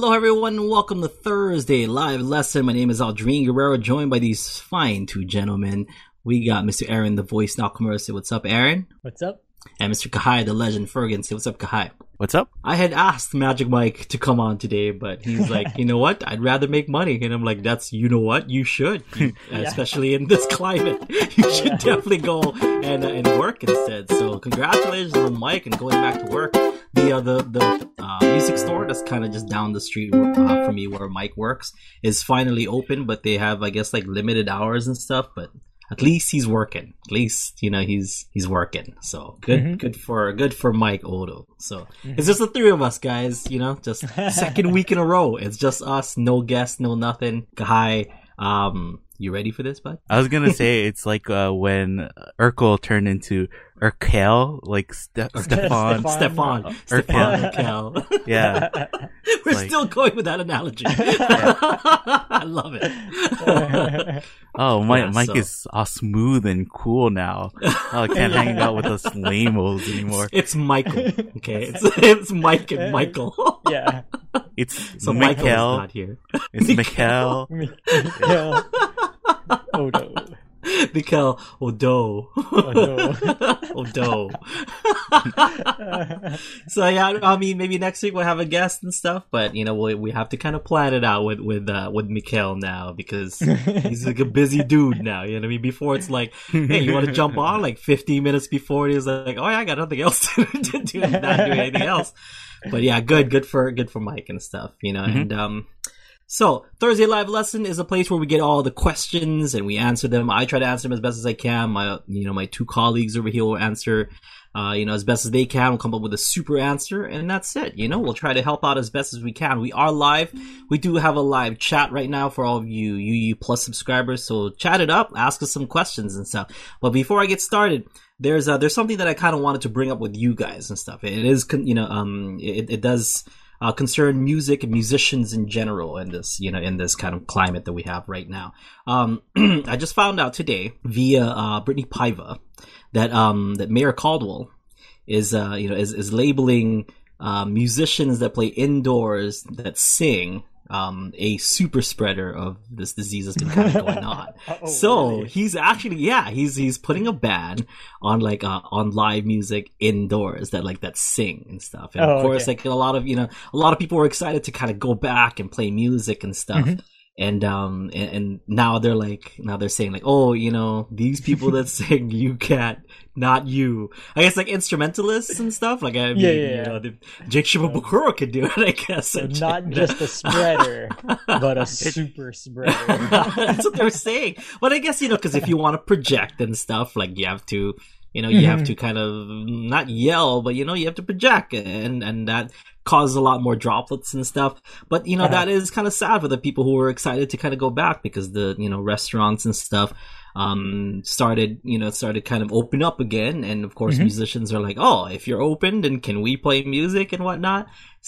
Hello, everyone. Welcome to Thursday Live Lesson. My name is Aldrine Guerrero, joined by these fine two gentlemen. We got Mr. Aaron, the voice Nakamura. What's up, Aaron? What's up? And Mr. Kahai, the legend Fergan. Say, what's up, Kahai? What's up? I had asked Magic Mike to come on today, but he's like, you know what? I'd rather make money. And I'm like, that's, you know what? You should. You, Yeah. Especially in this climate. You should Yeah. definitely go and, uh, and work instead. So congratulations on Mike and going back to work. The, uh, the, the, uh, music store that's kind of just down the street, uh, from me where Mike works is finally open, but they have, I guess, like limited hours and stuff, but at least he's working. At least, you know, he's, he's working. So good, Mhm. good for, good for Mike Odo. So it's just the three of us, guys. You know, just second week in a row. It's just us, no guests, no nothing. Hi, um, you ready for this, bud? I was gonna say it's like uh, when Urkel turned into Urkel, like Ste- Stefan. Stefan. Stefan, Oh, Stefan Urkel. Urkel. Yeah, We're Like- still going with that analogy. I love it. Oh, my, Yeah, Mike so- is all smooth and cool now. Oh, I can't hang out with us lamos anymore. It's Michael. Okay, it's it's Mike and Michael. yeah. It's So Michael is not here. It's Mikkel. Mikael. Odo. Oh, Mikel Odo. Odo. Odo. so yeah, I mean, maybe next week we'll have a guest and stuff, but you know, we we have to kind of plan it out with with uh, with Mikel now because he's like a busy dude now. You know what I mean? Before it's like, hey, you want to jump on? Like 15 minutes before, he's like, oh yeah, I got nothing else to do, not doing anything else. But yeah, good, good for good for Mike and stuff. You know, Mhm. and um. So Thursday live lesson is a place where we get all the questions and we answer them. I try to answer them as best as I can. My you know my two colleagues over here will answer uh, you know as best as they can. We'll come up with a super answer and that's it. You know we'll try to help out as best as we can. We are live. We do have a live chat right now for all of you UU plus subscribers. So chat it up, ask us some questions and stuff. But before I get started. There's uh, there's something that I kind of wanted to bring up with you guys and stuff. It is you know um it, it does uh, concern music and musicians in general in this, you know, in this kind of climate that we have right now. Um, I just found out today via uh, Brittni Paiva that um, that Mayor Caldwell is, uh, you know, is, is labeling uh, musicians that play indoors that sing um, a super spreader of this disease that's been kind of going on. Oh, so really? he's actually yeah he's he's putting a ban on like uh, on live music indoors that like that sing and stuff and Oh, of course okay. like a lot of you know a lot of people were excited to kind of go back and play music and stuff Mhm. And um and, and now they're like now they're saying like oh you know these people that sing you can't not you i guess like instrumentalists and stuff like i mean Yeah, yeah, you yeah. know the, jake shimabukuro could do it i guess So not Jake- just a spreader, but a super spreader. That's what they're saying. But I guess you know, because if you want to project and stuff, like you have to, you know, you have Mhm. to kind of not yell, but you know, you have to project, and and that causes a lot more droplets and stuff. But you know, Uh-huh. that is kind of sad for the people who were excited to kind of go back because the you know restaurants and stuff um started you know started kind of open up again and of course Mhm. musicians are like oh if you're open then can we play music and whatnot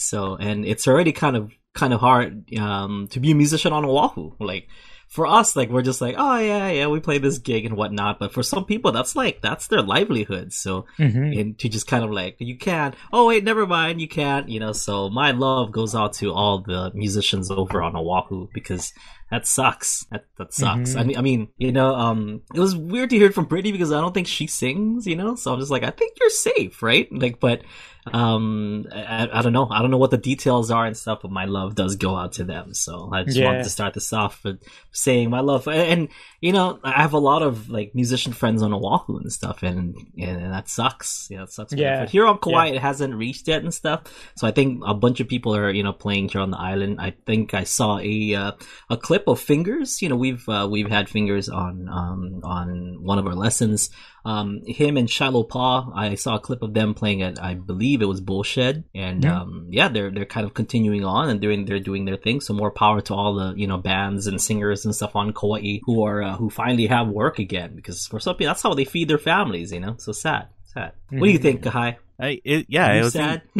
so and it's already kind of kind of hard um to be a musician on oahu like for us like we're just like oh yeah yeah we play this gig and whatnot but for some people that's like that's their livelihood so Mhm. and to just kind of like you can't. oh wait never mind you can't you know so my love goes out to all the musicians over on oahu because that sucks. That that sucks. Mhm. i mean i mean you know um it was weird to hear it from Brittni because i don't think she sings you know? So i'm just like i think you're safe right? Like but um I, I don't know. I don't know what the details are and stuff but my love does go out to them. So i just Yeah. wanted to start this off with saying my love and you know i have a lot of like musician friends on oahu and stuff and and that sucks. Yeah it sucks. Yeah. but here on kauai it hasn't reached yet and stuff. So i think a bunch of people are you know playing here on the island. I think i saw a uh, a clip of fingers. You know we've uh, we've had fingers on um on one of our lessons um him and Shiloh Pa I saw a clip of them playing at I believe it was Bull Shed and Yeah. um yeah they're they're kind of continuing on and doing they're doing their thing so more power to all the you know bands and singers and stuff on Kauai who are uh, who finally have work again because for some people that's how they feed their families you know so sad sad what do you Mhm. think Kahai I, it, yeah, Are it was sad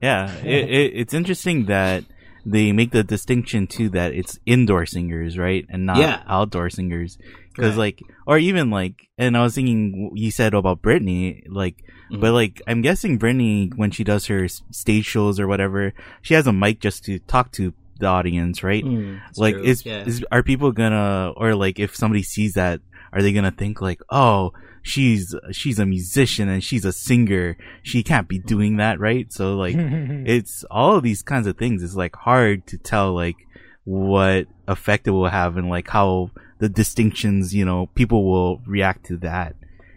yeah. It, it, it's interesting that they make the distinction too that it's indoor singers, right, and not Yeah. outdoor singers. Because Right. like, or even like, and I was thinking you said about Brittni, like, Mhm. but like, I'm guessing Brittni when she does her stage shows or whatever, she has a mic just to talk to the audience, right? Mm, like true. is, Yeah. is are people gonna or like if somebody sees that are they gonna think like oh she's she's a musician and she's a singer she can't be doing that right so like it's all of these kinds of things it's like hard to tell like what effect it will have and like how the distinctions you know people will react to that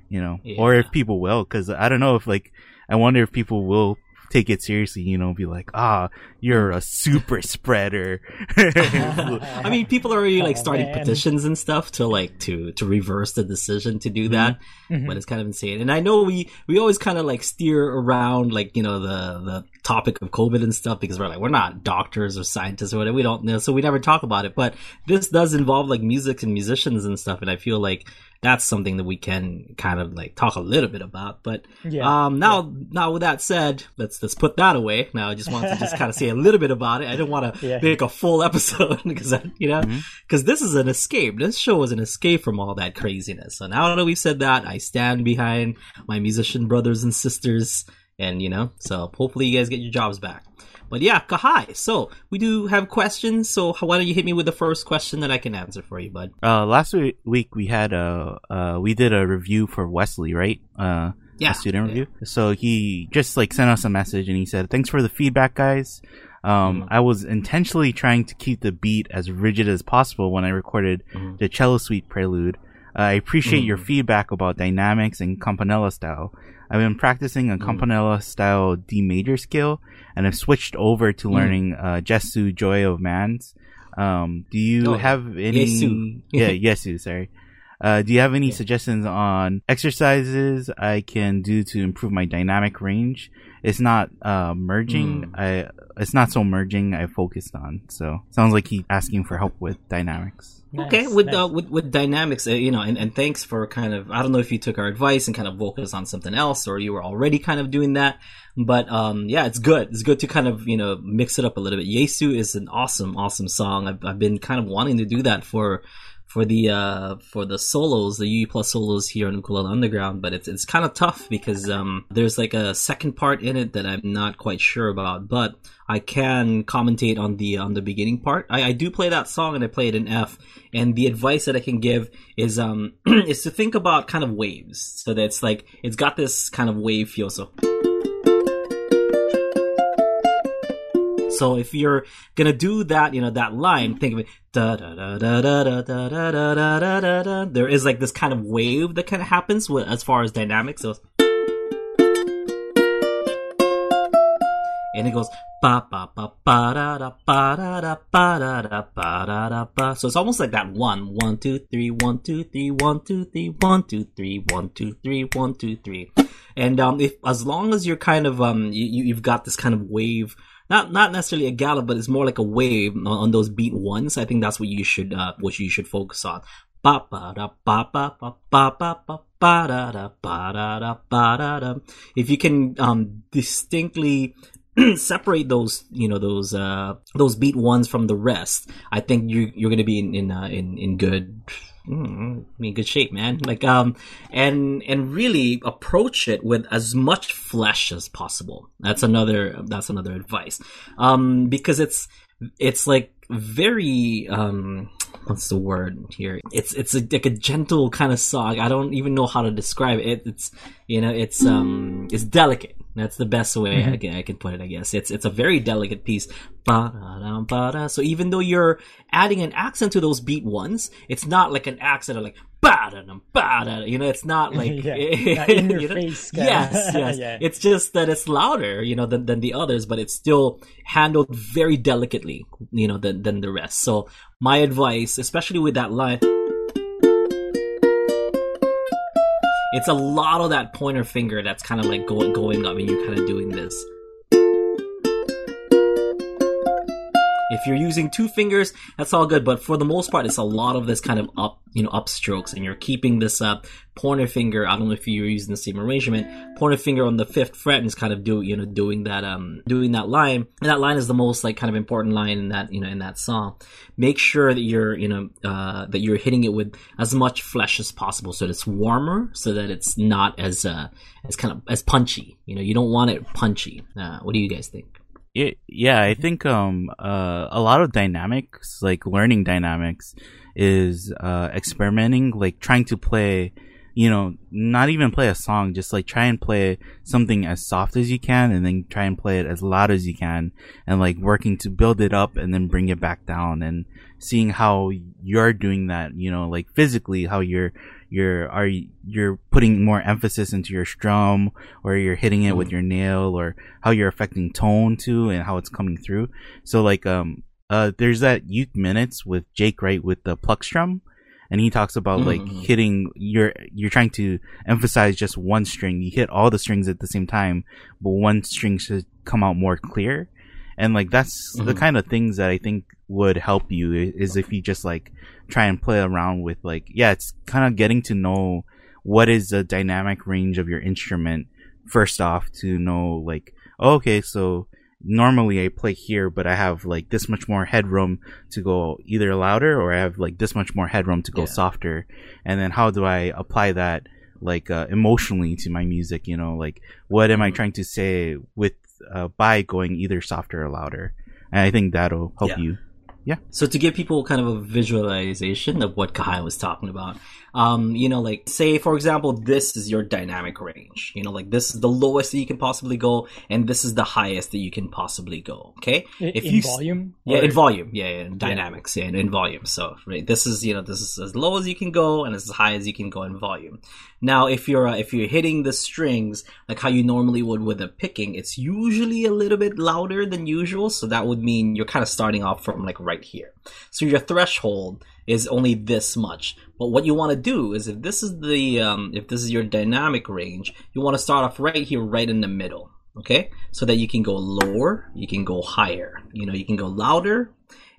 you know or if people will because i don't know if like i wonder if people will take it seriously you know be like ah you're a super spreader I mean, people are already like Oh, starting man. petitions and stuff to like to to reverse the decision to do that, Mhm. but it's kind of insane. And I know we we always kind of like steer around like you know the the topic of COVID and stuff because we're like we're not doctors or scientists or whatever. We don't know, so we never talk about it. But this does involve like music and musicians and stuff, and I feel like that's something that we can kind of like talk a little bit about. But yeah. um, now, now with that said, let's let's put that away. Now, I just want to just kind of say a little bit about it. I didn't want to Yeah. make a full episode because you know, because this is an escape. This show is an escape from all that craziness. So now that we've said that, I stand behind my musician brothers and sisters, and you know, so hopefully you guys get your jobs back. But yeah, Kahai. So we do have questions. So why don't you hit me with the first question that I can answer for you, bud? Uh, last week we had a uh, we did a review for Wesley, right? Uh, Yeah, a student yeah. review. So he just like sent us a message and he said, "Thanks for the feedback, guys. Um, Mhm. I was intentionally trying to keep the beat as rigid as possible when I recorded Mhm. the cello suite prelude. I appreciate your Mhm. feedback about dynamics and campanella style. I've been practicing a Mhm. campanella style D major scale and I've switched over to Mhm. learning uh, Jesu Joy of Man's. Um, do you Oh, have any? Jesu. yeah, Yesu. Sorry. Uh, do you have any Yeah. suggestions on exercises I can do to improve my dynamic range? It's not uh, merging. Mm. I it's not so merging. I focused on. So sounds like he's asking for help with dynamics. Okay, with nice. uh, with with dynamics, uh, you know, and, and thanks for kind of I don't know if you took our advice and kind of focused on something else or you were already kind of doing that, but um, yeah, it's good. It's good to kind of you know mix it up a little bit. Yesu is an awesome, awesome song. I've I've been kind of wanting to do that for for the uh for the solos, the UU plus solos here on Ukulele Underground, but it's it's kind of tough because um there's like a second part in it that I'm not quite sure about, but I can commentate on the on the beginning part. I, I do play that song and I play it in F, and the advice that I can give is um is to think about kind of waves, so that it's like it's got this kind of wave feel. So. So if you're gonna do that, you know, that line, think of it. There is like this kind of wave that kind of happens with, as far as dynamics. So, and it goes ba ba ba ba da da ba da da ba da da ba da da ba. So it's almost like that one, one, two, three, one, two, three, one, two, three, one, two, three, one, two, three, one, two, three. And um, if as long as you're kind of um, you- you've got this kind of wave not not necessarily a gallop, but it's more like a wave on, those beat ones. I think that's what you should uh, what you should focus on. Ba ba da ba ba ba ba ba ba ba da da ba da da ba da da. If you can um distinctly separate those you know those uh those beat ones from the rest, I think you you're gonna be in in uh, in in good. Mm, I mean, good shape, man. Like, um, and and really approach it with as much flesh as possible. That's another. That's another advice. Um, because it's it's like very um what's the word here it's it's a, like a gentle kind of song i don't even know how to describe it it's you know it's um it's delicate that's the best way mm-hmm. I, can, I can put it i guess it's it's a very delicate piece so even though you're adding an accent to those beat ones it's not like an accent of like you know it's not like Yeah, not in your you know? face kinda. yes yes Yeah. it's just that it's louder, you know, than, than the others, but it's still handled very delicately, you know, than, than the rest. So my advice, especially with that line, it's a lot of that pointer finger that's kind of like going going up, and you're kind of doing this. If you're using two fingers, that's all good. But for the most part, it's a lot of this kind of up, you know, upstrokes, and you're keeping this up. Pointer finger. I don't know if you're using the same arrangement. Pointer finger on the fifth fret is kind of do, you know, doing that, um, doing that line. And that line is the most like kind of important line in that, you know, in that song. Make sure that you're, you know, uh, that you're hitting it with as much flesh as possible, so that it's warmer, so that it's not as, uh, as kind of as punchy. You know, you don't want it punchy. Uh, what do you guys think? Yeah, I think um uh a lot of dynamics, like learning dynamics, is uh experimenting, like trying to play, you know, not even play a song, just like try and play something as soft as you can, and then try and play it as loud as you can, and like working to build it up and then bring it back down, and seeing how you're doing that, you know, like physically how you're you're are you're putting more emphasis into your strum or you're hitting it with your nail or how you're affecting tone too and how it's coming through so like um uh there's that youth minutes with jake right with the pluck strum and he talks about like Mhm. hitting you're you're trying to emphasize just one string you hit all the strings at the same time but one string should come out more clear and like that's the Mhm. kind of things that i think would help you is if you just like try and play around with like yeah it's kind of getting to know what is the dynamic range of your instrument first off to know like oh, okay so normally i play here but i have like this much more headroom to go either louder or i have like this much more headroom to go Yeah. softer and then how do i apply that like uh, emotionally to my music you know like what am i Mhm. trying to say with uh, by going either softer or louder and i think that'll help Yeah. you So to give people kind of a visualization of what Kahai was talking about, um, you know, like say for example, this is your dynamic range. You know, like this is the lowest that you can possibly go, and this is the highest that you can possibly go. Okay, I- If in you volume. yeah, Or- in volume, yeah, yeah in dynamics, yeah, in, in volume. So right, this is you know this is as low as you can go and as high as you can go in volume. Now, if you're uh, if you're hitting the strings like how you normally would with a picking, it's usually a little bit louder than usual. So that would mean you're kind of starting off from like right here. So your threshold is only this much. But what you want to do is if this is the um, if this is your dynamic range, you want to start off right here, right in the middle. Okay, so that you can go lower, you can go higher. You know, you can go louder,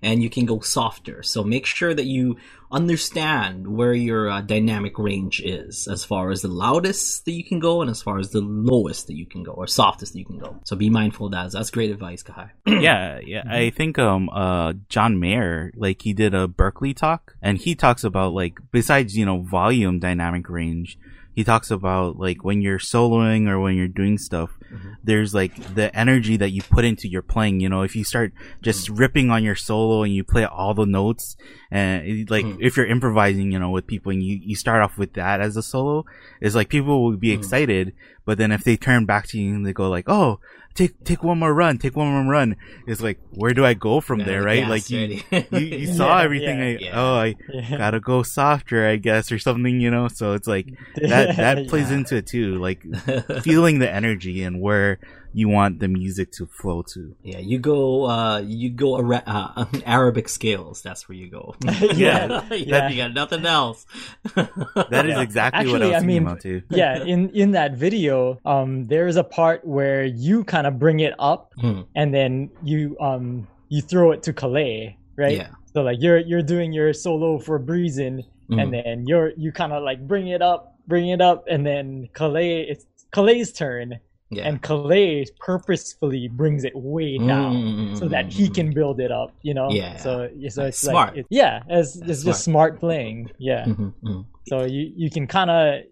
and you can go softer. So make sure that you understand where your uh, dynamic range is, as far as the loudest that you can go, and as far as the lowest that you can go, or softest that you can go. So be mindful of that. That's great advice, Kahai. yeah, yeah. I think um uh John Mayer like he did a Berklee talk and he talks about like besides you know volume dynamic range, he talks about like when you're soloing or when you're doing stuff, Mhm. there's like the energy that you put into your playing. You know, if you start just ripping on your solo and you play all the notes, and like Mhm. if you're improvising, you know, with people and you you start off with that as a solo, it's like people will be Mhm. excited, but then if they turn back to you and they go like, oh take take one more run, take one more run. It's like where do I go from Yeah, there, right? like you, you you saw Yeah, everything. yeah, I, yeah. Oh, I Yeah. gotta go softer, I guess, or something, you know. So it's like that that plays Yeah. into it too, like feeling the energy and where you want the music to flow to. Yeah, you go. Uh, you go Ara- uh, Arabic scales. That's where you go. Yeah, yeah, yeah. you got nothing else. That is Yeah. exactly what I was I mean, about too. yeah, in in that video, um, there's a part where you kind of bring it up, Hmm, and then you um you throw it to Kalei, right? Yeah. So like you're you're doing your solo for breezing, Mhm. and then you're you kind of like bring it up, bring it up, and then Kalei it's Kalei' turn, yeah. and Kalei purposefully brings it way down. Mm, So that he can build it up, you know. Yeah. So, so it's Smart. like, it, yeah, it's, That's it's just smart playing. Yeah. Mhm, mhm. So you you can kind of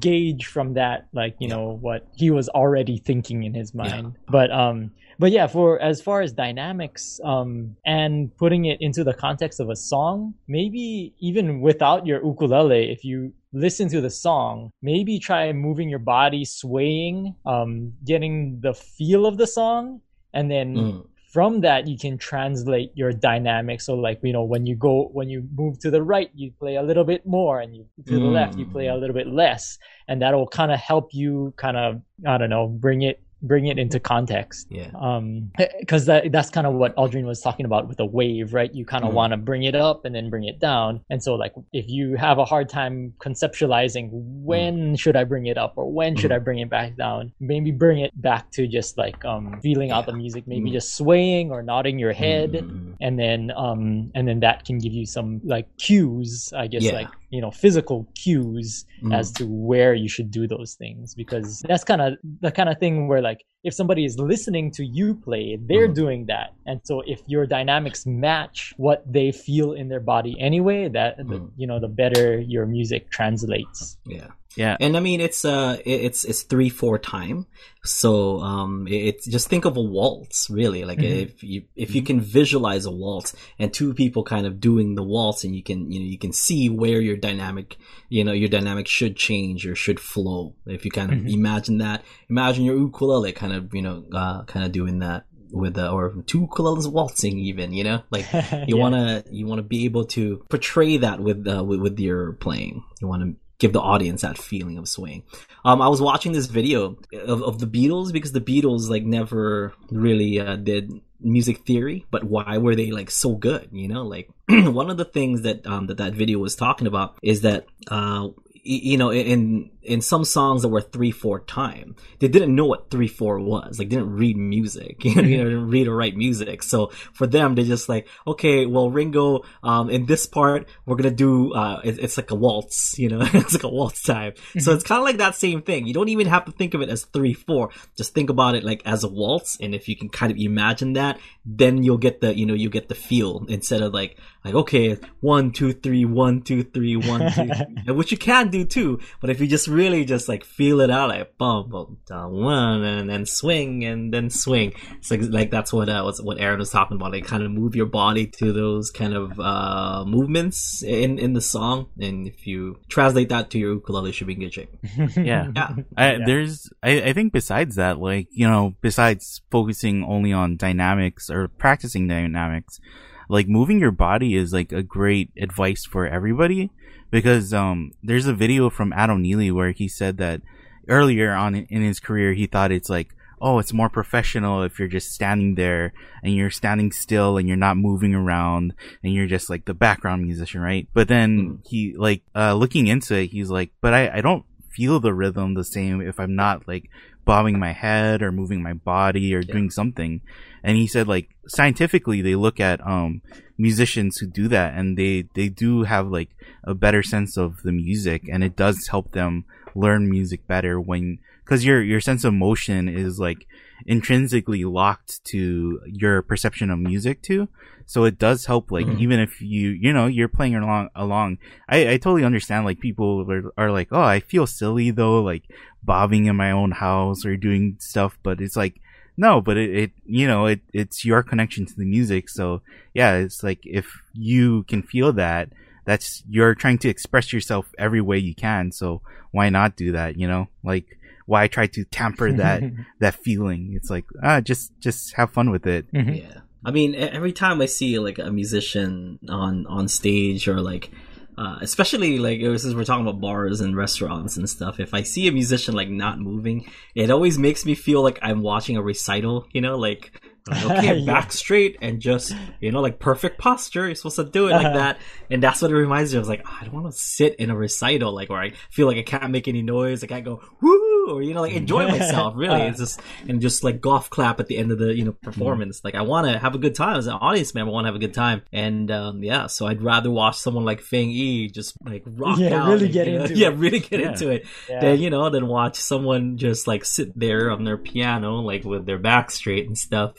gauge from that, like you Yeah. know what he was already thinking in his mind. But um, but yeah, for as far as dynamics um and putting it into the context of a song, maybe even without your ukulele, if you listen to the song, maybe try moving your body, swaying, um, getting the feel of the song, and then Mm. from that you can translate your dynamics. So like you know when you go when you move to the right you play a little bit more. And you to the left you play a little bit less. And that'll kind of help you kind of i don't know bring it bring it into context Yeah. um because that that's kind of what aldrine was talking about with a wave right you kind of Mhm. want to bring it up and then bring it down and so like if you have a hard time conceptualizing when should i bring it up or when should Mhm. i bring it back down maybe bring it back to just like um feeling out the music maybe Mm. just swaying or nodding your head Mhm. and then um and then that can give you some like cues i guess Yeah. like you know physical cues Mm. as to where you should do those things because that's kind of the kind of thing where like if somebody is listening to you play they're Mhm. doing that and so if your dynamics match what they feel in their body anyway that the, Mhm. you know the better your music translates Yeah. Yeah. And I mean, it's uh, it's it's three four time. So um, it's just think of a waltz, really. Like Mhm. if you if you can visualize a waltz and two people kind of doing the waltz, and you can you know you can see where your dynamic you know your dynamic should change or should flow. If you kind of Mhm. imagine that, imagine your ukulele kind of you know uh, kind of doing that with uh, or two ukuleles waltzing even you know like you Yeah. want to you want to be able to portray that with uh, with, with your playing you want to give the audience that feeling of swing. Um i was watching this video of, of the beatles because the beatles like never really uh, did music theory but why were they like so good you know? Like one of the things that um that that video was talking about is that uh you know in in some songs that were three four time. They didn't know what three four was. Like didn't read music you know you know, didn't read or write music. So for them they just like okay well ringo um in this part we're gonna do uh it, it's like a waltz you know it's like a waltz time. So it's kind of like that same thing. You don't even have to think of it as three four. Just think about it like as a waltz. And if you can kind of imagine that then you'll get the you know you get the feel instead of like like okay one two three one two three one two which you can do too. But if you just really just like feel it out like bum bum down one and then swing and then swing So like like that's what uh what's, what Aaron was talking about like kind of move your body to those kind of uh movements in in the song and if you translate that to your ukulele should be in good shape Yeah. yeah I, Yeah. There's, I, I think besides that, like, you know, besides focusing only on dynamics or practicing dynamics, like moving your body is like a great advice for everybody because, um, there's a video from Adam Neely where he said that earlier on in his career, he thought it's like, oh, it's more professional if you're just standing there and you're standing still and you're not moving around and you're just like the background musician, right? But then he, like, uh, looking into it, he's like, but I, I don't feel the rhythm the same if I'm not like bobbing my head or moving my body or doing something. And he said like scientifically they look at um musicians who do that and they they do have like a better sense of the music and it does help them learn music better when cuz your your sense of motion is like intrinsically locked to your perception of music too. So it does help like Mhm. even if you you know you're playing along along I, I totally understand like people are, are like oh I feel silly though like bobbing in my own house or doing stuff but it's like no but it, it you know it it's your connection to the music so yeah it's like if you can feel that that's you're trying to express yourself every way you can so why not do that you know like why I try to tamper that that feeling it's like ah just just have fun with it Mhm. Yeah. I mean, e- every time I see like a musician on on stage or like, uh, especially like since we're talking about bars and restaurants and stuff, if I see a musician like not moving, it always makes me feel like I'm watching a recital. You know, like like, okay, Yeah. back straight and just you know like perfect posture. You're supposed to do it like Uh-huh. that, and that's what it reminds me of. I was like, "Ah, I don't want to sit in a recital like where I feel like I can't make any noise. I can't go woo or you know like enjoy myself. Really, Uh. it's just and just like golf clap at the end of the you know performance. Like I want to have a good time as an audience member. I want to have a good time, and um, yeah, so I'd rather watch someone like Feng Yi just like rock Yeah, out, really and, get you know, into yeah, it. really get Yeah. into it. Yeah. Than you know then watch someone just like sit there on their piano like with their back straight and stuff.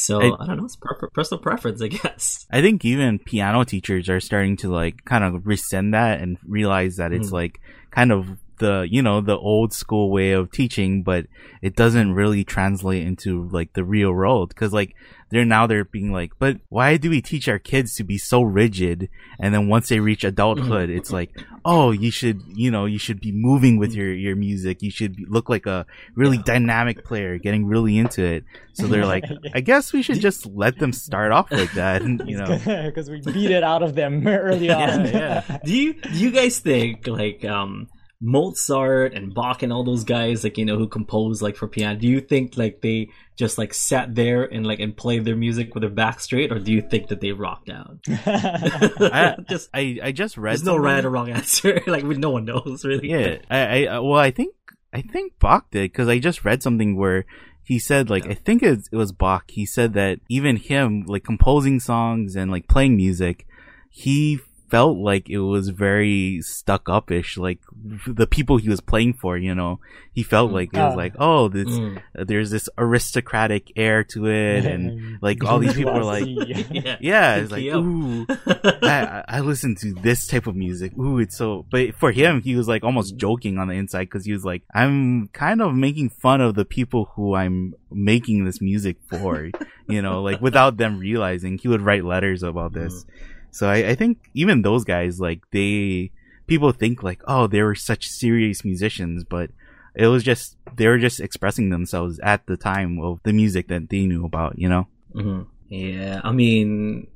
So I- I, don't know. It's personal preference, I guess. I think even piano teachers are starting to like kind of rescind that and realize that it's Mhm. like kind of the, you know, the old school way of teaching, but it doesn't really translate into like the real world. Cause like they're now they're being like, but why do we teach our kids to be so rigid? And then once they reach adulthood, it's like, oh, you should, you know, you should be moving with your, your music. You should be, look like a really dynamic player, getting really into it. So they're like, I guess we should just let them start off like that. And, you know, because we beat it out of them early on. yeah. Do you do you guys think like um Mozart and Bach and all those guys like you know who compose like for piano? Do you think like they just like sat there and like and played their music with their back straight, or do you think that they rocked out? I, just I, I just read there's no right or wrong answer. like we, no one knows really. Yeah, I, I, uh, well, I think, I think Bach did because I just read something where he said like I think it, it was Bach. He said that even him like composing songs and like playing music, he felt like it was very stuck up ish. like the people he was playing for you know he felt like it was like oh this Mm. Uh, there's this aristocratic air to it and like all these people are like yeah. yeah it's like up. ooh I, I listen to this type of music. Ooh, it's so. But for him, he was like almost joking on the inside because he was like, "I'm kind of making fun of the people who I'm making this music for," you know, like without them realizing. He would write letters about this. Mm. So I, I think even those guys, like they, people think like, oh, they were such serious musicians, but it was just they were just expressing themselves at the time of the music that they knew about, you know. hmm Yeah, I mean,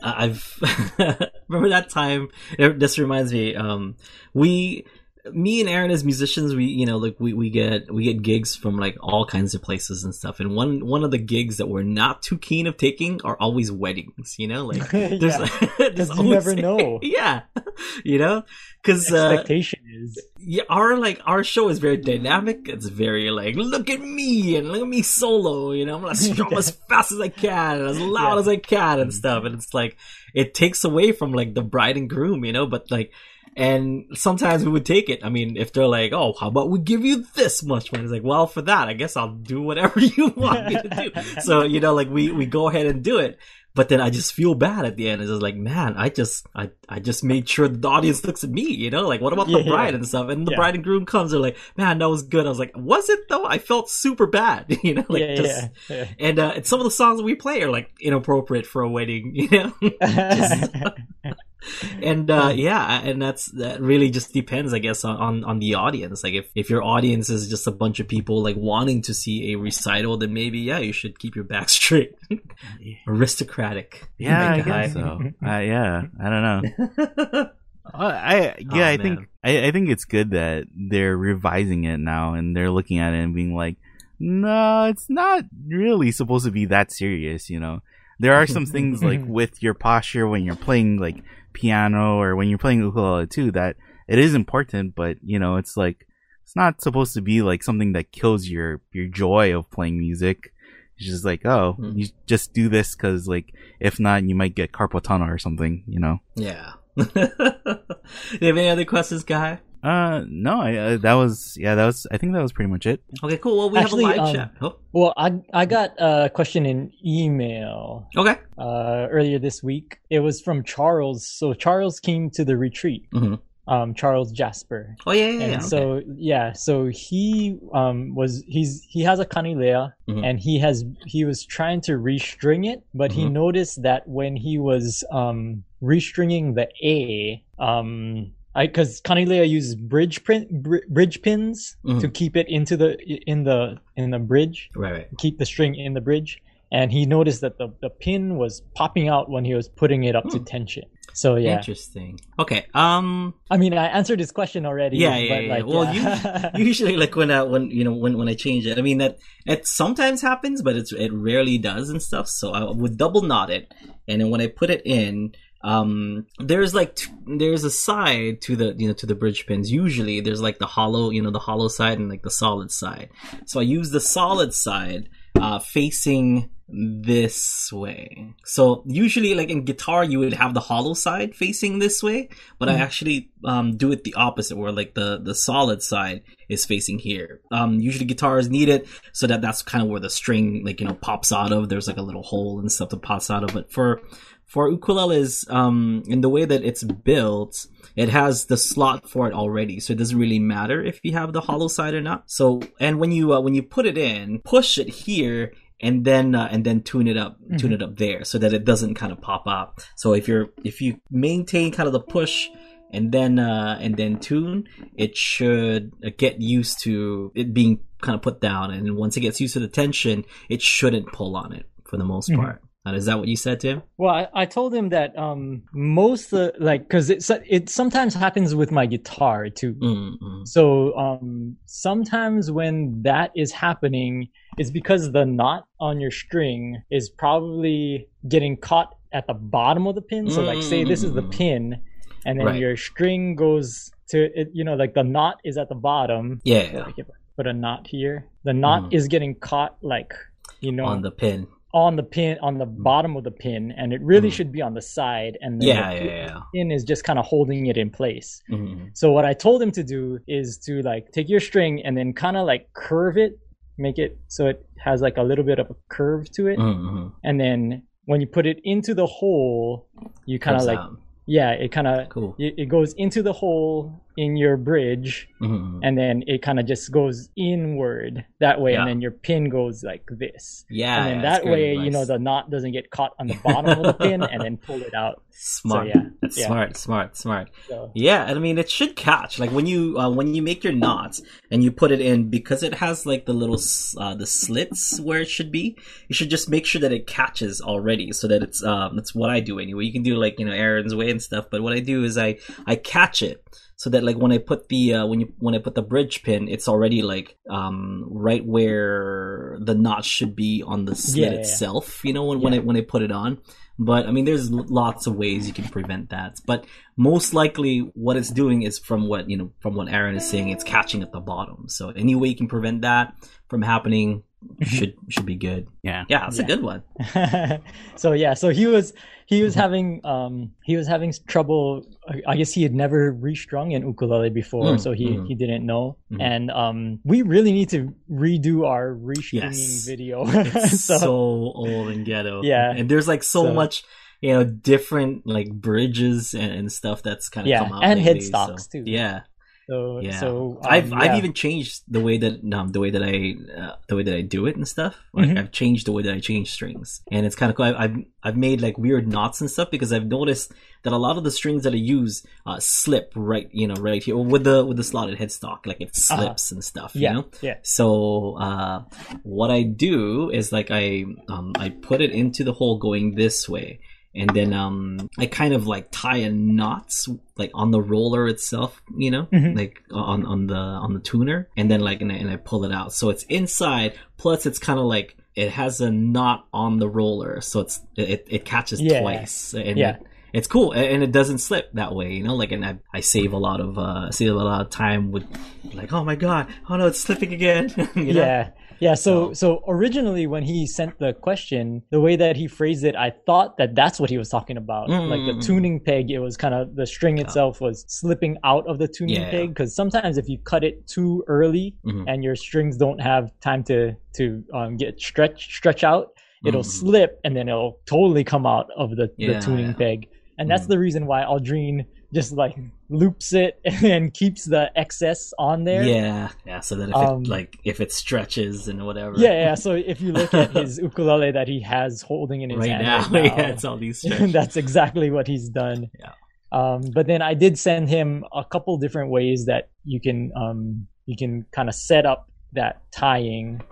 I've remember that time. This reminds me. Um, we, me and Aaron as musicians, we you know like we, we get we get gigs from like all kinds of places and stuff. And one one of the gigs that we're not too keen of taking are always weddings. You know, like there's, Yeah. there's you never know. Yeah, you know, because uh, Expectation is yeah, our like our show is very dynamic. It's very like, look at me and look at me solo. You know, I'm gonna strum as fast as I can and as loud Yeah. as I can and stuff. And it's like it takes away from like the bride and groom, you know. But like, and sometimes we would take it. I mean, if they're like, oh, how about we give you this much money? It's like, well, for that, I guess I'll do whatever you want me to do. so you know, like we we go ahead and do it. But then I just feel bad at the end. It's just like, man, I just, I, I just made sure the audience looks at me, you know? Like, what about the Yeah. bride and stuff? And the Yeah. bride and groom comes, they're like, man, that was good. I was like, was it though? I felt super bad, you know? Like, yeah, just, yeah, yeah. and, uh, and some of the songs that we play are like inappropriate for a wedding, you know? and, uh, yeah, and that's, that really just depends, I guess, on, on, on the audience. Like, if, if your audience is just a bunch of people like wanting to see a recital, then maybe, yeah, you should keep your back straight. Aristocratic. Yeah, I guess so. Uh, yeah, I don't know. Uh, I yeah, Oh, I think. I, I think it's good that they're revising it now and they're looking at it and being like, no, it's not really supposed to be that serious. You know, there are some things like with your posture when you're playing like piano or when you're playing ukulele too that it is important, but you know, it's like it's not supposed to be like something that kills your your joy of playing music. It's just like, oh, Hmm. you just do this because like if not, you might get carpal tunnel or something. You know. Yeah. Do you have any other questions, Guy? Uh, no, I, uh, that was, yeah, that was, I think that was pretty much it. Okay, cool. Well, we Actually, have a live um, chat. Oh, well, I I got a question in email okay. uh, earlier this week. It was from Charles. So Charles came to the retreat. Mhm. Um, Charles Jasper. Oh, yeah, yeah, and yeah. okay. so yeah so he um was he's he has a kanilea Mhm. and he has he was trying to restring it but he Mhm. noticed that when he was um restringing the a um I because kanilea uses bridge print br- bridge pins Mhm. to keep it into the in the in the bridge Right, right. keep the string in the bridge and he noticed that the, the pin was popping out when he was putting it up to Hmm. tension so yeah Interesting. Okay. Um. i mean i answered this question already Yeah, yeah, yeah. like, well, yeah. you, usually, like when, I when you know, when when I change it, I mean that it sometimes happens, but it's it rarely does and stuff. So I would double knot it, and then when I put it in, um, there's like t- there's a side to the you know to the bridge pins. Usually, there's like the hollow, you know, the hollow side and like the solid side. So I use the solid side, uh, facing this way. So usually like in guitar you would have the hollow side facing this way, but I Mhm. actually um, do it the opposite where like the the solid side is facing here. Um, usually guitars need it so that that's kind of where the string like you know pops out of. There's like a little hole and stuff that pops out of it. For for ukuleles, um, in the way that it's built, it has the slot for it already, so it doesn't really matter if you have the hollow side or not. So, and when you uh, when you put it in, push it here, and then uh, and then tune it up, tune it up there, so that it doesn't kind of pop up. So if you're if you maintain kind of the push and then uh, and then tune, it should uh, get used to it being kind of put down, and once it gets used to the tension, it shouldn't pull on it for the most Mhm. part. And is that what you said to him? Well, I, I told him that um most uh, like because it it sometimes happens with my guitar too. Mm-hmm. So um sometimes when that is happening, it's because the knot on your string is probably getting caught at the bottom of the pin. So like say this is the Mm. pin, and then Right. your string goes to it. You know, like the knot is at the bottom. Yeah. Like put a knot here. The knot Mhm. is getting caught like you know on the pin. On the pin on the bottom of the pin, and it really Mhm. should be on the side, and then Yeah, the yeah, yeah. pin is just kind of holding it in place. Mhm. So what I told him to do is to like take your string and then kind of like curve it, make it so it has like a little bit of a curve to it, Mhm. and then when you put it into the hole, you kind of like out. yeah, it kind of cool. it, it goes into the hole in your bridge, Mhm. and then it kind of just goes inward that way, Yeah. and then your pin goes like this. Yeah, and then yeah, that way, you know, the knot doesn't get caught on the bottom of the pin, and then pull it out. smart. yeah, That's yeah. smart, smart, smart. So Yeah, and I mean it should catch. Like when you uh, when you make your knots and you put it in because it has like the little uh, the slits where it should be. You should just make sure that it catches already, so that it's um that's what I do anyway. You can do like you know Aaron's way and stuff, but what I do is I I catch it so that like when I put the uh, when you when I put the bridge pin, it's already like um right where the knot should be on the slit Yeah, yeah, yeah. itself. You know when when I when I put it on. But I mean, there's lots of ways you can prevent that. But most likely, what it's doing is from what you know, from what Aaron is saying, it's catching at the bottom. So any way you can prevent that from happening should should be good. Yeah. Yeah, that's a good one. so yeah, so he was he Mm-hmm. was having um he was having trouble. I guess he had never restrung an ukulele before, Mm, so he mhm. he didn't know. Mhm. And um we really need to redo our restringing Yes. video. It's so, so old and ghetto. Yeah. and there's like so, So- much. You know, different like bridges and, and stuff that's kind of Yeah, come out and lately, headstocks, so- too. Yeah, so yeah. so I've um, I've even changed the way that um the way that I uh, the way that I do it and stuff. Like Mhm. I've changed the way that I change strings, and it's kind of cool. I, I've I've made like weird knots and stuff because I've noticed that a lot of the strings that I use uh, slip right you know right here with the with the slotted headstock like it Uh-huh. slips and stuff. yeah You know. yeah So uh, what I do is like I um, I put it into the hole going this way, and then um, I kind of like tie a knots like on the roller itself, you know, Mhm. like on on the on the tuner, and then like and I, and I pull it out, so it's inside. Plus, it's kind of like it has a knot on the roller, so it's it it catches Yeah. twice, and Yeah. it- it's cool and and it doesn't slip that way you know like and i, I save a lot of uh save a lot of time with like oh my god oh no it's slipping again you know? yeah yeah so So- originally when he sent the question the way that he phrased it i thought that that's what he was talking about like the Mm. tuning peg it was kind of the string itself was slipping out of the tuning Yeah. peg because sometimes if you cut it too early Mhm. and your strings don't have time to to um, get stretch stretch out it'll Mhm. slip and then it'll totally come out of the, the tuning yeah. peg and that's Mhm. the reason why aldrine just like loops it and keeps the excess on there Yeah, yeah. So that if Um, it like if it stretches and whatever. Yeah, yeah. So if you look at his ukulele that he has holding in his Right hand now, right yeah, it's all these that's exactly what he's done. Yeah. Um, but then I did send him a couple different ways that you can um, you can kind of set up that tying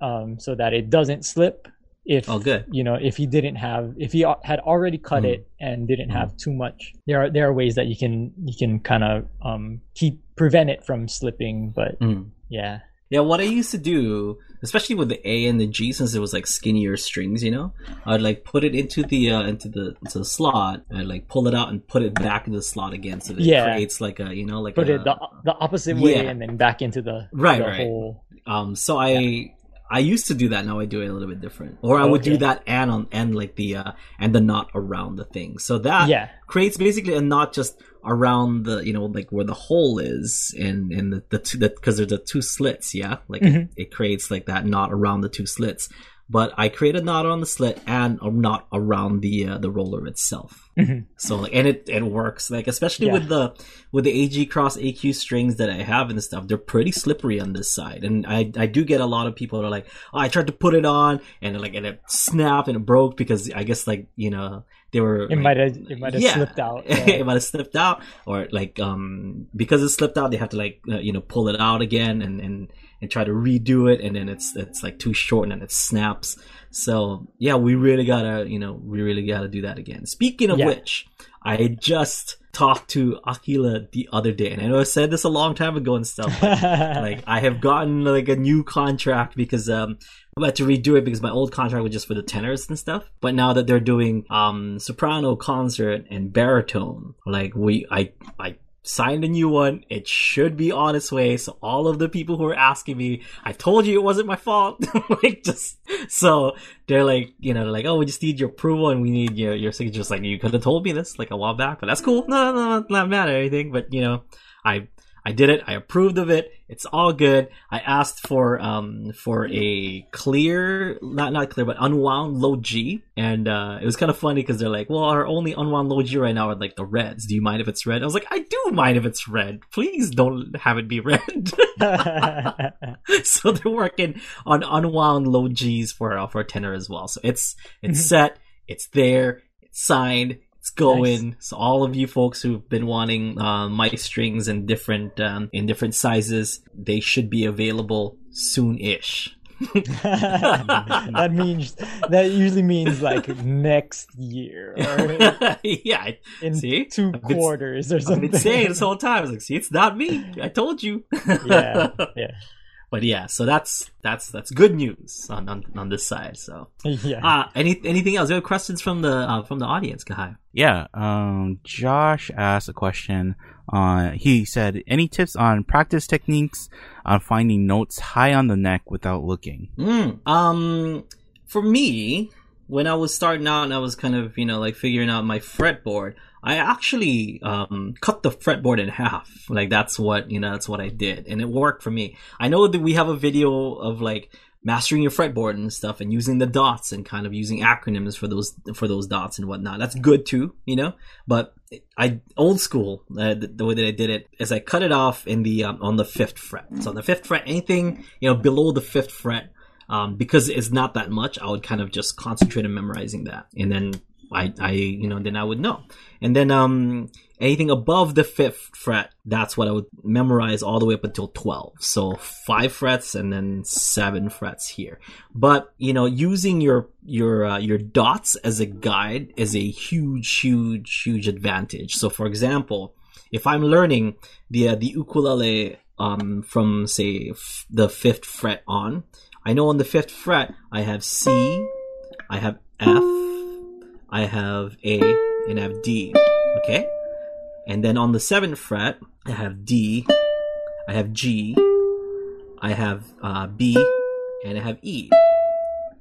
um, so that it doesn't slip. If Oh, good. you know, if he didn't have, if he had already cut Mhm. it and didn't have too much, there are there are ways that you can you can kind of um, keep prevent it from slipping. But Mm. yeah, Yeah, what I used to do, especially with the A and the G, since it was like skinnier strings, you know, I'd like put it into the uh, into the into the slot and like pull it out and put it back in the slot again, so that Yeah. it creates like a you know like put a, it the the opposite way yeah. and then back into the Right, the right. hole. Um, so I I used to do that. Now I do it a little bit different, or I would do that and on and like the uh and the knot around the thing. So that yeah, creates basically a knot just around the you know like where the hole is and and the the two that because there's the two slits. Yeah, like Mhm. it, it creates like that knot around the two slits. But I create a knot on the slit and a knot around the uh, the roller itself. Mhm. So like, and it it works like especially Yeah. with the with the AG Cross AQ strings that I have and stuff. They're pretty slippery on this side, and I I do get a lot of people that are like, oh, I tried to put it on and like and it snapped and it broke because I guess like you know they were it like, might have it might have yeah. slipped out. it might have slipped out, or like um because it slipped out, they have to like uh, you know pull it out again and and and try to redo it, and then it's it's like too short and then it snaps. So yeah, we really gotta you know we really gotta do that again. Speaking of Yeah. which, I just talked to Aquila the other day, and I know I said this a long time ago and stuff. Like I have gotten like a new contract because um, I'm about to redo it because my old contract was just for the tenors and stuff. But now that they're doing um soprano, concert, and baritone, like we I I signed a new one. It should be on its way. So all of the people who are asking me, I told you it wasn't my fault. like just so they're like, you know, like, oh, we just need your approval and we need your your signature. Just like you could have told me this like a while back, but that's cool. No, no, no, not mad or anything. But you know, I I did it. I approved of it. It's all good. I asked for um for a clear, not not clear, but unwound low G, and uh, it was kind of funny because they're like, "Well, our only unwound low G right now are like the reds. Do you mind if it's red?" I was like, "I do mind if it's red. Please don't have it be red." so they're working on unwound low Gs for uh, for tenor as well. So it's it's set. It's there. It's signed it's going. Nice. So all of you folks who've been wanting uh, mic strings in different um, in different sizes, they should be available soon-ish. that means that usually means like next year or yeah in see? two I've quarters or I've something been saying this whole time. I was like, see, it's not me. I told you. yeah yeah But yeah, so that's that's that's good news on on, on this side. So yeah uh any anything else? Do you have questions from the uh, from the audience, Kalei? Yeah, um, Josh asked a question. Uh, he said, "Any tips on practice techniques on finding notes high on the neck without looking?" Mm, um, for me, when I was starting out and I was kind of, you know, like figuring out my fretboard, I actually um, cut the fretboard in half. Like that's what, you know, that's what I did. And it worked for me. I know that we have a video of like mastering your fretboard and stuff and using the dots and kind of using acronyms for those, for those dots and whatnot. That's good too, you know, but I, old school, uh, the, the way that I did it is I cut it off in the, um, on the fifth fret. So on the fifth fret, anything, you know, below the fifth fret, um, because it's not that much, I would kind of just concentrate on memorizing that, and then I, I, you know, then I would know. And then, um, anything above the fifth fret, that's what I would memorize all the way up until twelve. So five frets and then seven frets here. But you know, using your your uh, your dots as a guide is a huge, huge, huge advantage. So, for example, if I'm learning the uh, the ukulele um, from say f- the fifth fret on, I know on the fifth fret I have C, I have F, I have A, and I have D. Okay, and then on the seventh fret I have D, I have G, I have uh, B, and I have E.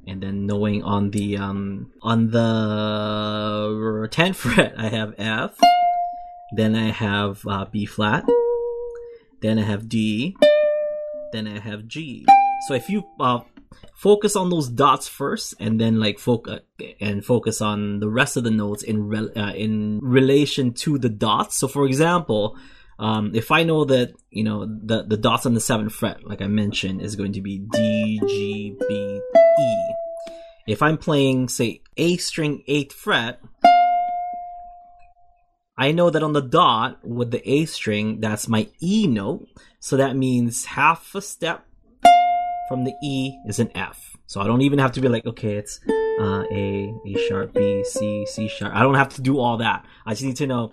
And then knowing on the um on the tenth fret I have F, then I have uh, B flat, then I have D, then I have G. So if you uh, focus on those dots first, and then like focus and focus on the rest of the notes in uh, in relation to the dots. So for example, um, if I know that you know the the dots on the seventh fret, like I mentioned, is going to be D, G, B, E. If I'm playing, say, A string eighth fret, I know that on the dot with the A string, that's my E note. So that means half a step from the E is an F. So I don't even have to be like, okay, it's uh, A, A sharp, B, C, C sharp. I don't have to do all that. I just need to know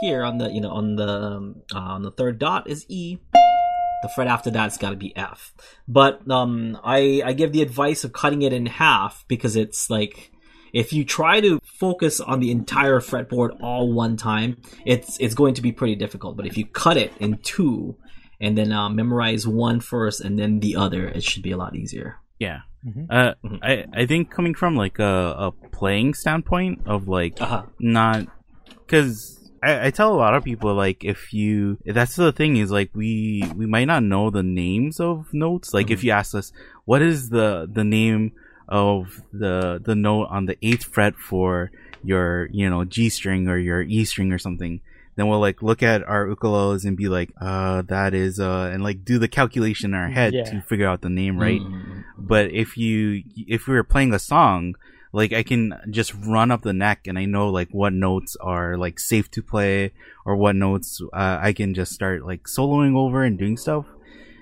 here on the, you know, on the um, uh, on the third dot is E. The fret after that's got to be F. But um, I I give the advice of cutting it in half because it's like if you try to focus on the entire fretboard all one time, it's it's going to be pretty difficult. But if you cut it in two and then uh, memorize one first and then the other, it should be a lot easier. Yeah. Mhm. Uh, Mhm. I I think coming from like a, a playing standpoint of like Uh-huh. not because I, I tell a lot of people like if you that's the thing is like we we might not know the names of notes like if you ask us what is the the name of the the note on the eighth fret for your you know G string or your E string or something then we'll like look at our ukuleles and be like uh that is uh and like do the calculation in our head Yeah. to figure out the name right Mm. but if you if we were playing a song like i can just run up the neck and i know like what notes are like safe to play or what notes uh, i can just start like soloing over and doing stuff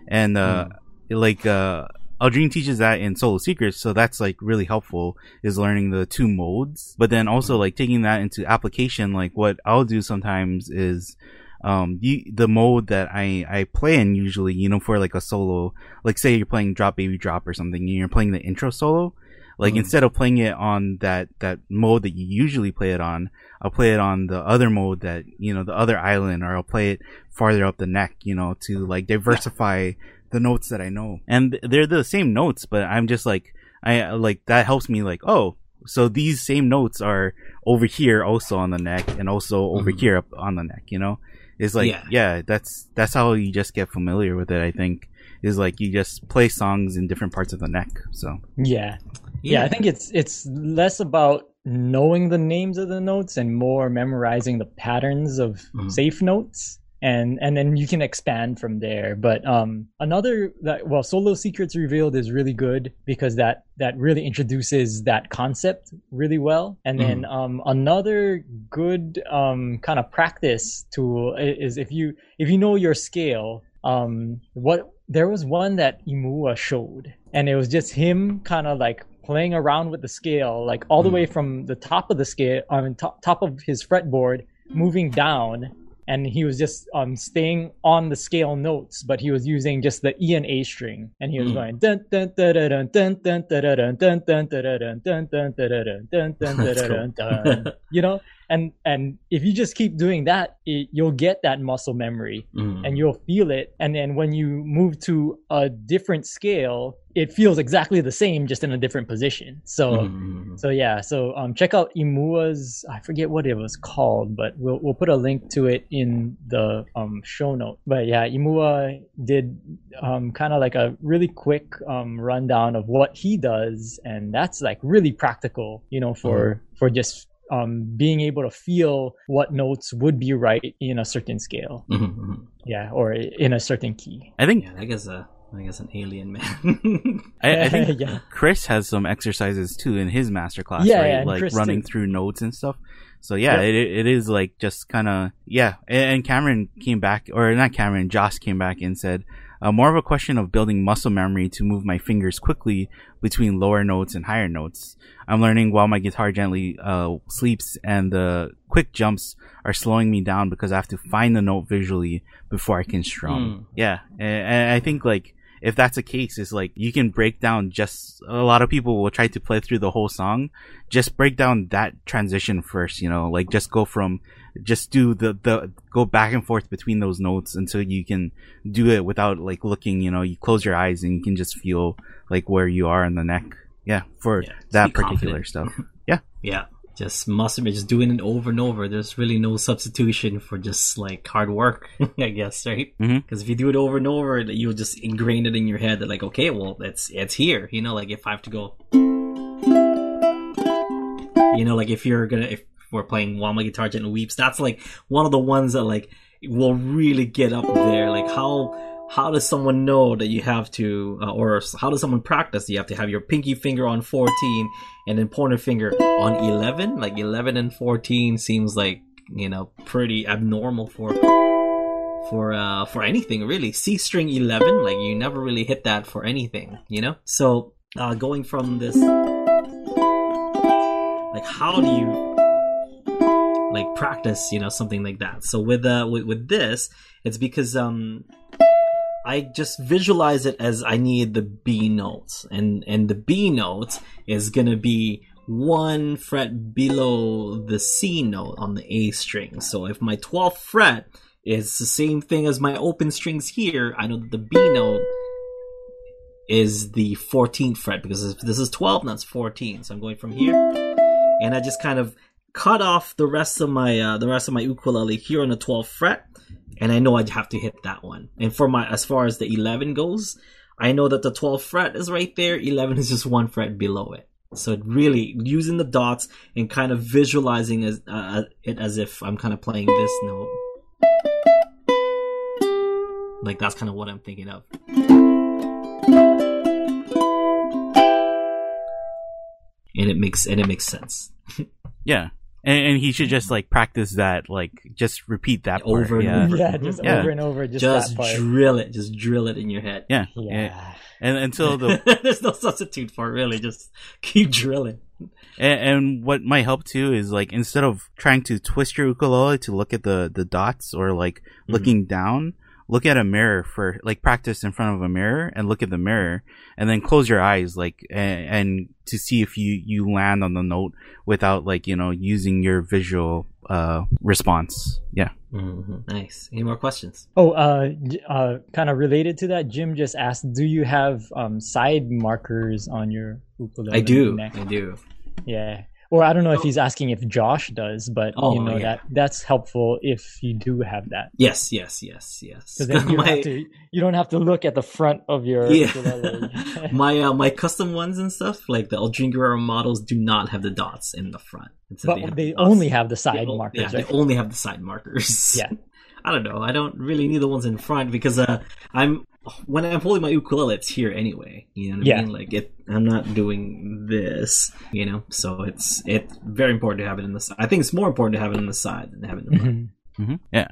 and uh like uh Aldrine teaches that in Solo Secrets, so that's like really helpful is learning the two modes. But then also like taking that into application, like what I'll do sometimes is um you, the mode that I I play in usually, you know, for like a solo, like say you're playing Drop Baby Drop or something, and you're playing the intro solo. Like Mhm. instead of playing it on that that mode that you usually play it on, I'll play it on the other mode that you know the other island, or I'll play it farther up the neck, you know, to like diversify the notes that I know. And they're the same notes, but I'm just like I like that helps me like oh. So these same notes are over here also on the neck and also over Mhm. here up on the neck, you know? It's like Yeah. yeah, that's that's how you just get familiar with it, I think. Is like you just play songs in different parts of the neck. So Yeah. yeah i think it's it's less about knowing the names of the notes and more memorizing the patterns of Mhm. safe notes and and then you can expand from there. But um another that well solo secrets revealed is really good because that that really introduces that concept really well. And then um another good um kind of practice tool is if you if you know your scale um what there was one that imua showed and it was just him kind of like playing around with the scale like all the Mm. way from the top of the scale i mean top, top of his fretboard moving down and he was just um staying on the scale notes but he was using just the e and a string and he was Mm. going dun dun dun dun dun dun dun dun dun dun dun dun dun dun dun dun dun dun That's dun cool. dun you know and and if you just keep doing that it, you'll get that muscle memory Mhm. and you'll feel it and then when you move to a different scale it feels exactly the same just in a different position so Mhm. so yeah so um check out imua's i forget what it was called but we'll, we'll put a link to it in the um show note but yeah imua did um kind of like a really quick um rundown of what he does and that's like really practical you know for for just um being able to feel what notes would be right in a certain scale Mhm. Mhm. yeah or in a certain key I think Yeah, I guess uh, I guess an alien man. I, I think yeah Chris has some exercises too in his master class, Yeah, right? yeah, like Chris running too. through notes and stuff. So yeah, Yep. it it is like just kind of yeah. And, and Cameron came back, or not Cameron, Josh came back and said uh, more of a question of building muscle memory to move my fingers quickly between lower notes and higher notes. I'm learning while my guitar gently uh, sleeps, and the quick jumps are slowing me down because I have to find the note visually before I can strum. Hmm. Yeah, and, and I think like if that's the case, is like you can break down just a lot of people will try to play through the whole song. Just break down that transition first, you know, like just go from just do the the go back and forth between those notes until you can do it without like looking, you know, you close your eyes and you can just feel like where you are in the neck. Yeah, for Yeah, that particular confident. stuff. Yeah. yeah, just muscle just doing it over and over. There's really no substitution for just like hard work, I guess, right? Mm-hmm. Because if you do it over and over, you'll just ingrain it in your head that like, okay, well, it's it's here. You know, like if I have to go, you know, like if you're gonna if we're playing my guitar gently weeps, that's like one of the ones that like will really get up there. Like how how does someone know that you have to, uh, or how does someone practice? You have to have your pinky finger on 14 and then pointer finger on 11. Like 11 and 14 seems like you know pretty abnormal for for uh for anything really. C string 11, like you never really hit that for anything, you know. So uh, going from this, like how do you like practice you know something like that so with uh with, with this it's because um i just visualize it as i need the b notes. And and the b note is gonna be one fret below the c note on the a string. So if my 12th fret is the same thing as my open strings here i know that the b note is the 14th fret because this is 12 and that's 14 so i'm going from here. And I just kind of cut off the rest of my uh, the rest of my ukulele here on the 12th fret, and I know I'd have to hit that one. And for my as far as the 11 goes, I know that the 12th fret is right there. 11 is just one fret below it. So really using the dots and kind of visualizing as, uh, it as if I'm kind of playing this note. Like that's kind of what I'm thinking of. And it makes and it makes sense. Yeah. And, and he should just like practice that, like just repeat that part. Over and yeah. over. yeah just Yeah. over and over just, Just that part drill it. Just drill it in your head. Yeah. yeah And until the There's no substitute for it, really. Just keep drilling. And, and what might help too is like instead of trying to twist your ukulele to look at the the dots or like mm-hmm. looking down, look at a mirror for like practice in front of a mirror and look at the mirror and then close your eyes like and, and to see if you you land on the note without like you know using your visual uh response yeah Mm-hmm. Nice. Any more questions? Oh, uh, uh, kind of related to that, Jim just asked, do you have um side markers on your ukulele? I do. neck? I do. Yeah. Or I don't know if he's asking if Josh does, but Oh, you know yeah. that that's helpful if you do have that. Yes, yes, yes, yes. Because then you, don't My- have to, you don't have to look at the front of your yeah. my uh, my custom ones and stuff, like the El Guerrero models, do not have the dots in the front. But they the only have the side markers, Yeah, right? they only have the side markers. Yeah. I don't know. I don't really need the ones in front because uh, I'm when I'm holding my ukulele, it's here anyway. You know what Yeah. I mean? Like it, I'm not doing this. You know, so it's it's very important to have it in the side. I think it's more important to have it in the side than to have it in the front. Mhm. hmm Yeah.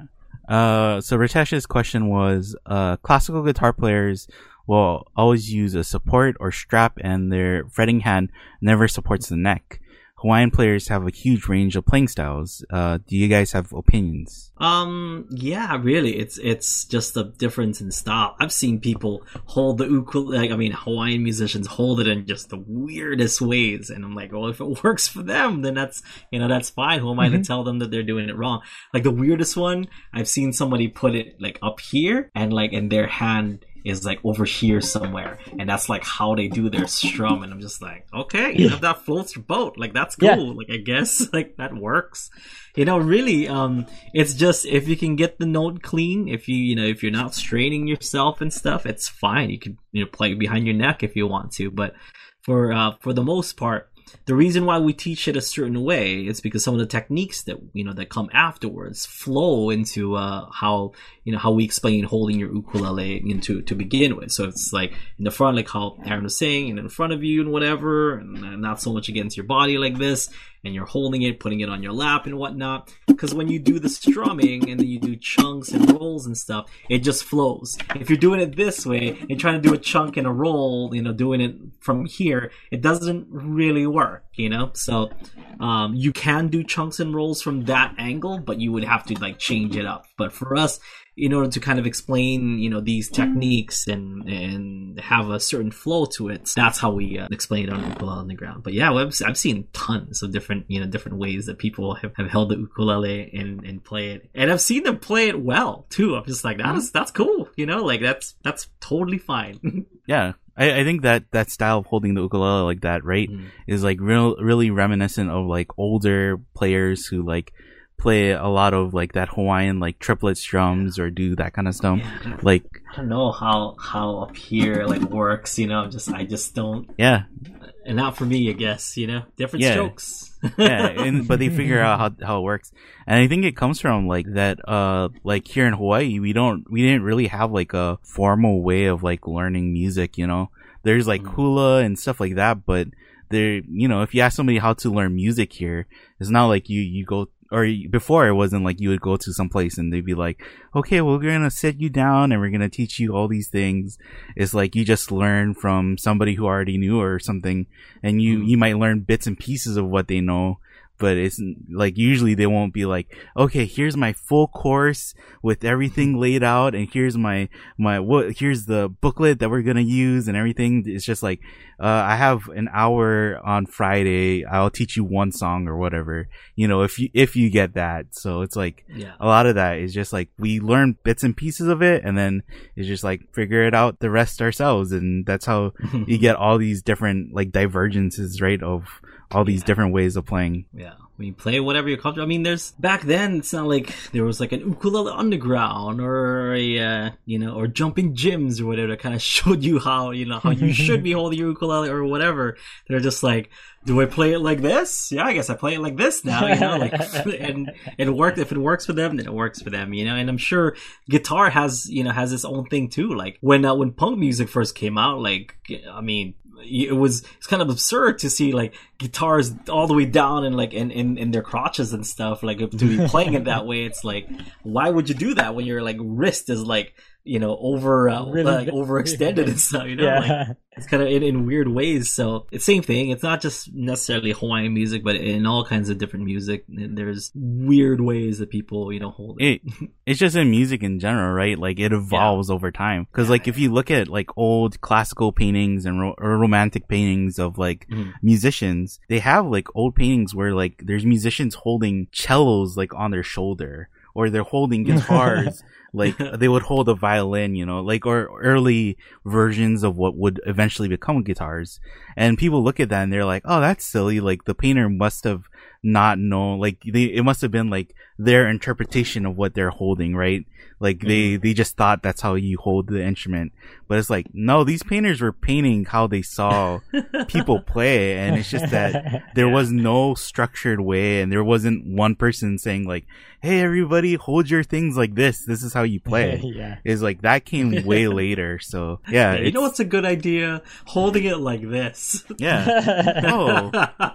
Uh, so Ritesh's question was, uh, classical guitar players will always use a support or strap and their fretting hand never supports the neck. Hawaiian players have a huge range of playing styles. Uh, do you guys have opinions? Um, yeah, really, it's it's just a difference in style. I've seen people hold the ukulele, like, I mean, Hawaiian musicians hold it in just the weirdest ways, and I'm like, well, if it works for them, then that's you know that's fine. Who am I to Mhm. tell them that they're doing it wrong? Like the weirdest one, I've seen somebody put it like up here, and like in their hand is like over here somewhere, and that's like how they do their strum, and I'm just like, okay, you know, that floats your boat, like that's cool, Yeah. like I guess like that works. You know really um it's just if you can get the note clean if you you know if you're not straining yourself and stuff it's fine. You can you know play behind your neck if you want to. But for uh for the most part the reason why we teach it a certain way is because some of the techniques that you know that come afterwards flow into uh how you know how we explain holding your ukulele into to begin with. So it's like in the front like how Aaron was saying and in front of you and whatever and not so much against your body like this and you're holding it, putting it on your lap and whatnot. Because when you do the strumming and then you do chunks and rolls and stuff, it just flows. If you're doing it this way and trying to do a chunk and a roll, you know, doing it from here, it doesn't really work, you know? So, um, you can do chunks and rolls from that angle, but you would have to like change it up. But for us, in order to kind of explain, you know, these techniques and and have a certain flow to it, that's how we uh, explain it on Ukulele Underground. But yeah, I've, I've seen tons of different, you know, different ways that people have, have held the ukulele and and play it, and I've seen them play it well too. I'm just like, that's that's cool, you know, like that's that's totally fine. Yeah. I, I think that that style of holding the ukulele like that, right, Mm. is like real, really reminiscent of like older players who like play a lot of like that Hawaiian like triplets drums or do that kind of stuff. Yeah, Like, I don't know how how up here like works, you know. Just I just don't, yeah, and not for me, I guess, you know. Different Yeah. strokes. yeah, and, but they figure out how how it works, and I think it comes from like that. Uh, like here in Hawaii, we don't we didn't really have like a formal way of like learning music. You know, there's like Mm. hula and stuff like that, but there, you know, if you ask somebody how to learn music here, it's not like you you go. Or before it wasn't like you would go to some place and they'd be like, okay, well, we're gonna sit you down and we're gonna teach you all these things. It's like you just learn from somebody who already knew or something and you Mhm. you might learn bits and pieces of what they know but it's like usually they won't be like okay here's my full course with everything laid out and here's my my what here's the booklet that we're gonna use and everything it's just like uh, i have an hour on friday i'll teach you one song or whatever you know if you if you get that so it's like yeah. a lot of that is just like we learn bits and pieces of it and then it's just like figure it out the rest ourselves and that's how you get all these different like divergences, right? Of all these Yeah. different ways of playing. Yeah, when you play whatever you're comfortable. I mean, there's back then. It's not like there was like an ukulele underground or a uh, you know or Jumpin' Jim's or whatever that kind of showed you how you know how you should be holding your ukulele or whatever. They're just like, do I play it like this? Yeah, I guess I play it like this now. You know, like and it worked. If it works for them, then it works for them. You know, and I'm sure guitar has you know has its own thing too. Like when uh, when punk music first came out, like I mean. It was it's kind of absurd to see like guitars all the way down and like in, in, in their crotches and stuff like to be playing it that way. It's like why would you do that when your like wrist is like you know over uh, Really like big- overextended and stuff. You know, yeah. like, it's kind of in, in weird ways. So it's same thing. It's not just necessarily Hawaiian music, but in all kinds of different music, there's weird ways that people you know hold it. it it's just in music in general, right? Like it evolves over time. Because like if you look at like old classical paintings and ro- or romantic paintings of like Mhm. musicians, they have like old paintings where like there's musicians holding cellos like on their shoulder, or they're holding guitars. Like they would hold a violin, you know, like or early versions of what would eventually become guitars. And people look at that and they're like, "Oh, that's silly." Like the painter must have not known, like they, it must have been like their interpretation of what they're holding, right? Like they mm-hmm. they just thought that's how you hold the instrument. But it's like, no, these painters were painting how they saw people play, and it's just that there was no structured way and there wasn't one person saying like hey everybody hold your things like this this is how you play yeah. is like that came way later so yeah Hey, you know what's a good idea? Holding it like this. yeah oh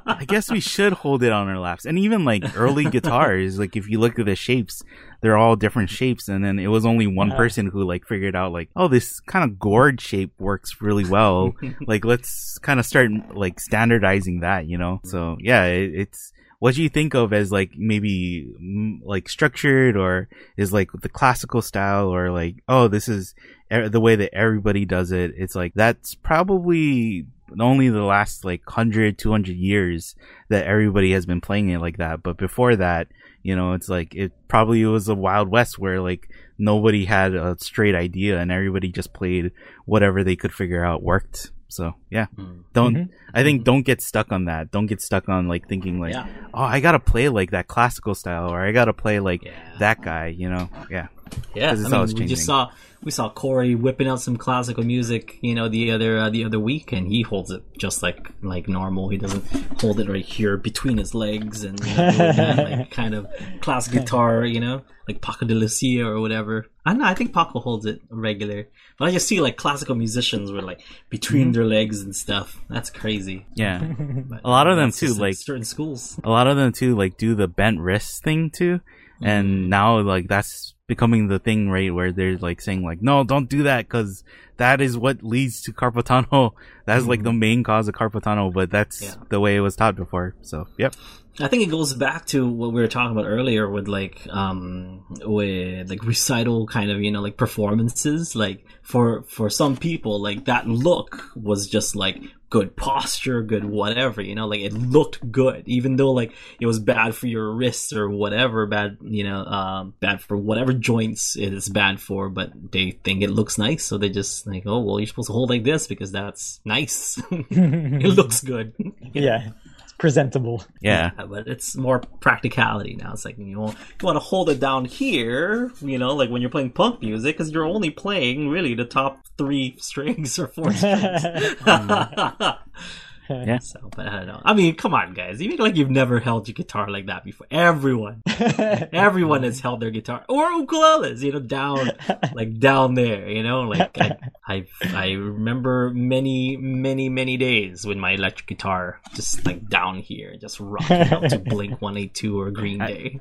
i guess we should hold it on our laps and even like early guitars like if you look at the shapes they're all different shapes and then it was only one Yeah. person who like figured out like oh this kind of gourd shape works really well like let's kind of start like standardizing that you know so yeah it, it's what do you think of as like maybe mm, like structured or is like the classical style or like oh this is e- the way that everybody does it? It's like that's probably only the last like 100 200 years that everybody has been playing it like that. But before that you know it's like it probably was a wild west where like nobody had a straight idea and everybody just played whatever they could figure out worked so yeah Mm. don't Mhm. i think don't get stuck on that don't get stuck on like thinking like yeah, oh i gotta play like that classical style or i gotta play like yeah, that guy you know yeah yeah. 'cause it's I mean, always we changing. just saw we saw Corey whipping out some classical music, you know, the other uh, the other week, and he holds it just like like normal. He doesn't hold it right here between his legs and you know, that, like kind of classic guitar, you know, like Paco de Lucia or whatever. I don't know. I think Paco holds it regular, but I just see like classical musicians with like between their legs and stuff. That's crazy. yeah But A lot of them too, like- certain schools. a lot of them too like do the bent wrist thing too and now like that's becoming the thing right where they're like saying like no don't do that because that is what leads to carpal tunnel that's like the mm-hmm. main cause of carpal tunnel but that's Yeah. the way it was taught before so yep I think it goes back to what we were talking about earlier with like um with like recital kind of you know like performances. Like for for some people like that look was just like good posture good whatever you know? Like it looked good even though like it was bad for your wrists or whatever bad you know um bad for whatever joints it is bad for but they think it looks nice so they just like oh well you're supposed to hold like this because that's nice. It looks good. Yeah. It's presentable. yeah yeah, but it's more practicality now. It's like you know, you want to hold it down here, you know, like when you're playing punk music, because you're only playing really the top three strings or four strings. Mm. Yeah. So, but I don't know. I mean, come on, guys. You make like you've never held your guitar like that before. Everyone, everyone has held their guitar or ukuleles, you know, down like down there. You know, like I, I, I remember many, many, many days with my electric guitar just like down here, just rocking out to Blink One Eight Two or Green Day.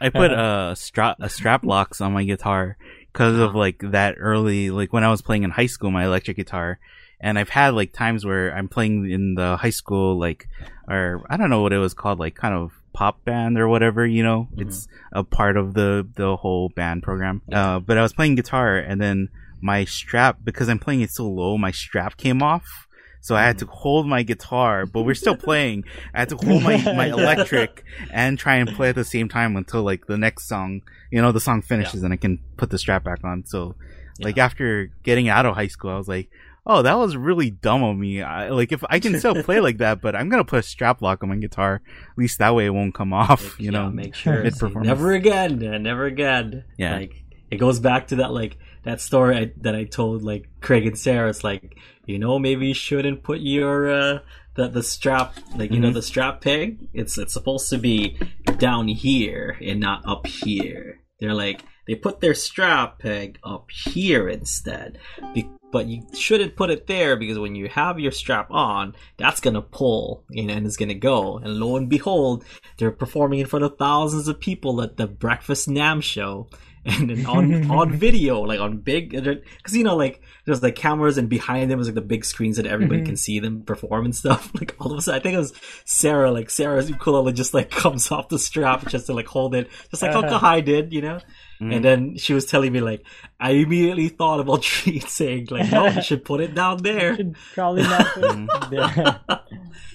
I put a strap a strap locks on my guitar because of like that early like when I was playing in high school my electric guitar and I've had like times where I'm playing in the high school like or I don't know what it was called like kind of pop band or whatever you know? It's a part of the the whole band program. Uh but I was playing guitar and then my strap because I'm playing it so low my strap came off. So I had to hold my guitar, but we're still playing. I had to hold my, my electric and try and play at the same time until like the next song, you know, the song finishes and I can put the strap back on. So like after getting out of high school, I was like, oh, that was really dumb of me. I, like if I can still play like that, but I'm going to put a strap lock on my guitar. At least that way it won't come off, you Yeah, know. make sure. mid performance. never again. Never again. Yeah. Like it goes back to that like that story I, that I told like Craig and Sarah. It's like you know maybe you shouldn't put your uh the the strap like you know Mhm. the strap peg. It's it's supposed to be down here and not up here. They're like they put their strap peg up here instead. Be- but you shouldn't put it there because when you have your strap on, that's gonna pull you know, and it's gonna go. And lo and behold, they're performing in front of thousands of people at the Breakfast Nam show, and then on on video, like on big, because you know, like there's like cameras, and behind them is like the big screens that everybody Mhm. can see them perform and stuff. Like all of a sudden, I think it was Sarah, like Sarah's ukulele just like comes off the strap just to like hold it, just like how Uh-huh. Kalei did, you know. Mm. And then she was telling me like, I immediately thought about Treat saying like, no, you should put it down there. Probably not. there.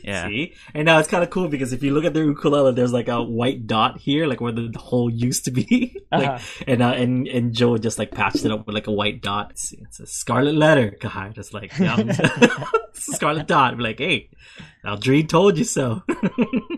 yeah. See? And now it's kind of cool because if you look at the ukulele, there's like a white dot here, like where the, hole used to be. like, Uh-huh. and, uh, and, and Joe just like patched it up with like a white dot. It's, it's a scarlet letter, Kalei. Just like, yeah, scarlet dot. I'm like, hey, Aldrine told you so.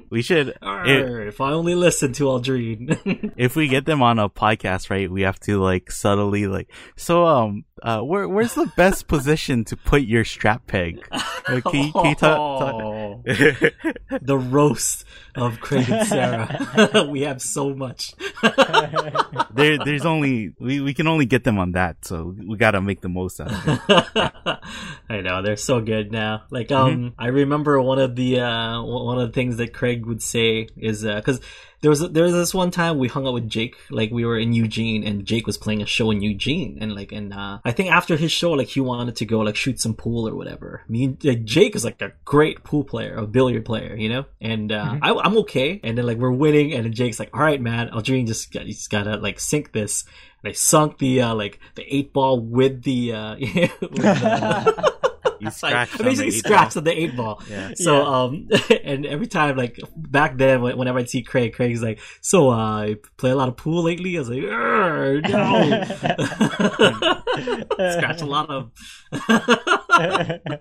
We should Arr, if I only listen to Aldrine. if we get them on a podcast, right, we have to like subtly like so um uh where where's the best position to put your strap peg? Uh, can you, can you ta- Oh, ta- the roast of Craig and Sarah. we have so much. there there's only we, we can only get them on that, so we gotta make the most out of it. I know they're so good now. Like um, I remember one of the uh one one of the things that Craig would say is uh because there was there was this one time we hung out with Jake like we were in Eugene and Jake was playing a show in Eugene and like and uh I think after his show like he wanted to go like shoot some pool or whatever. Me and like, Jake is like a great pool player, a billiard player, you know, and uh I, I'm okay. And then like we're winning and then Jake's like, all right, man, Aldrine just got, he's gotta like sink this. And I sunk the uh like the eight ball with the uh with the, You like, scratched I on the basically eight scratched on the eight ball. Yeah. So Yeah. um, and every time like back then, whenever I'd see Craig, Craig's like, "So uh, you play a lot of pool lately?" I was like, "No." Scratch a lot of.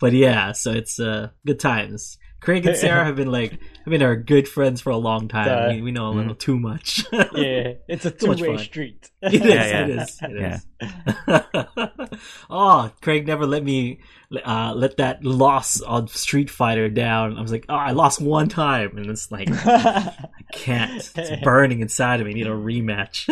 but yeah, so it's uh good times. Craig and Sarah have been like, I mean, are good friends for a long time. Uh, we, we know a little too much. yeah, it's a two-way street. It is. Yeah, It yeah. is. It is. oh, Craig never let me uh, let that loss on Street Fighter down. I was like, oh, I lost one time, and it's like I can't. It's burning inside of me. I need a rematch.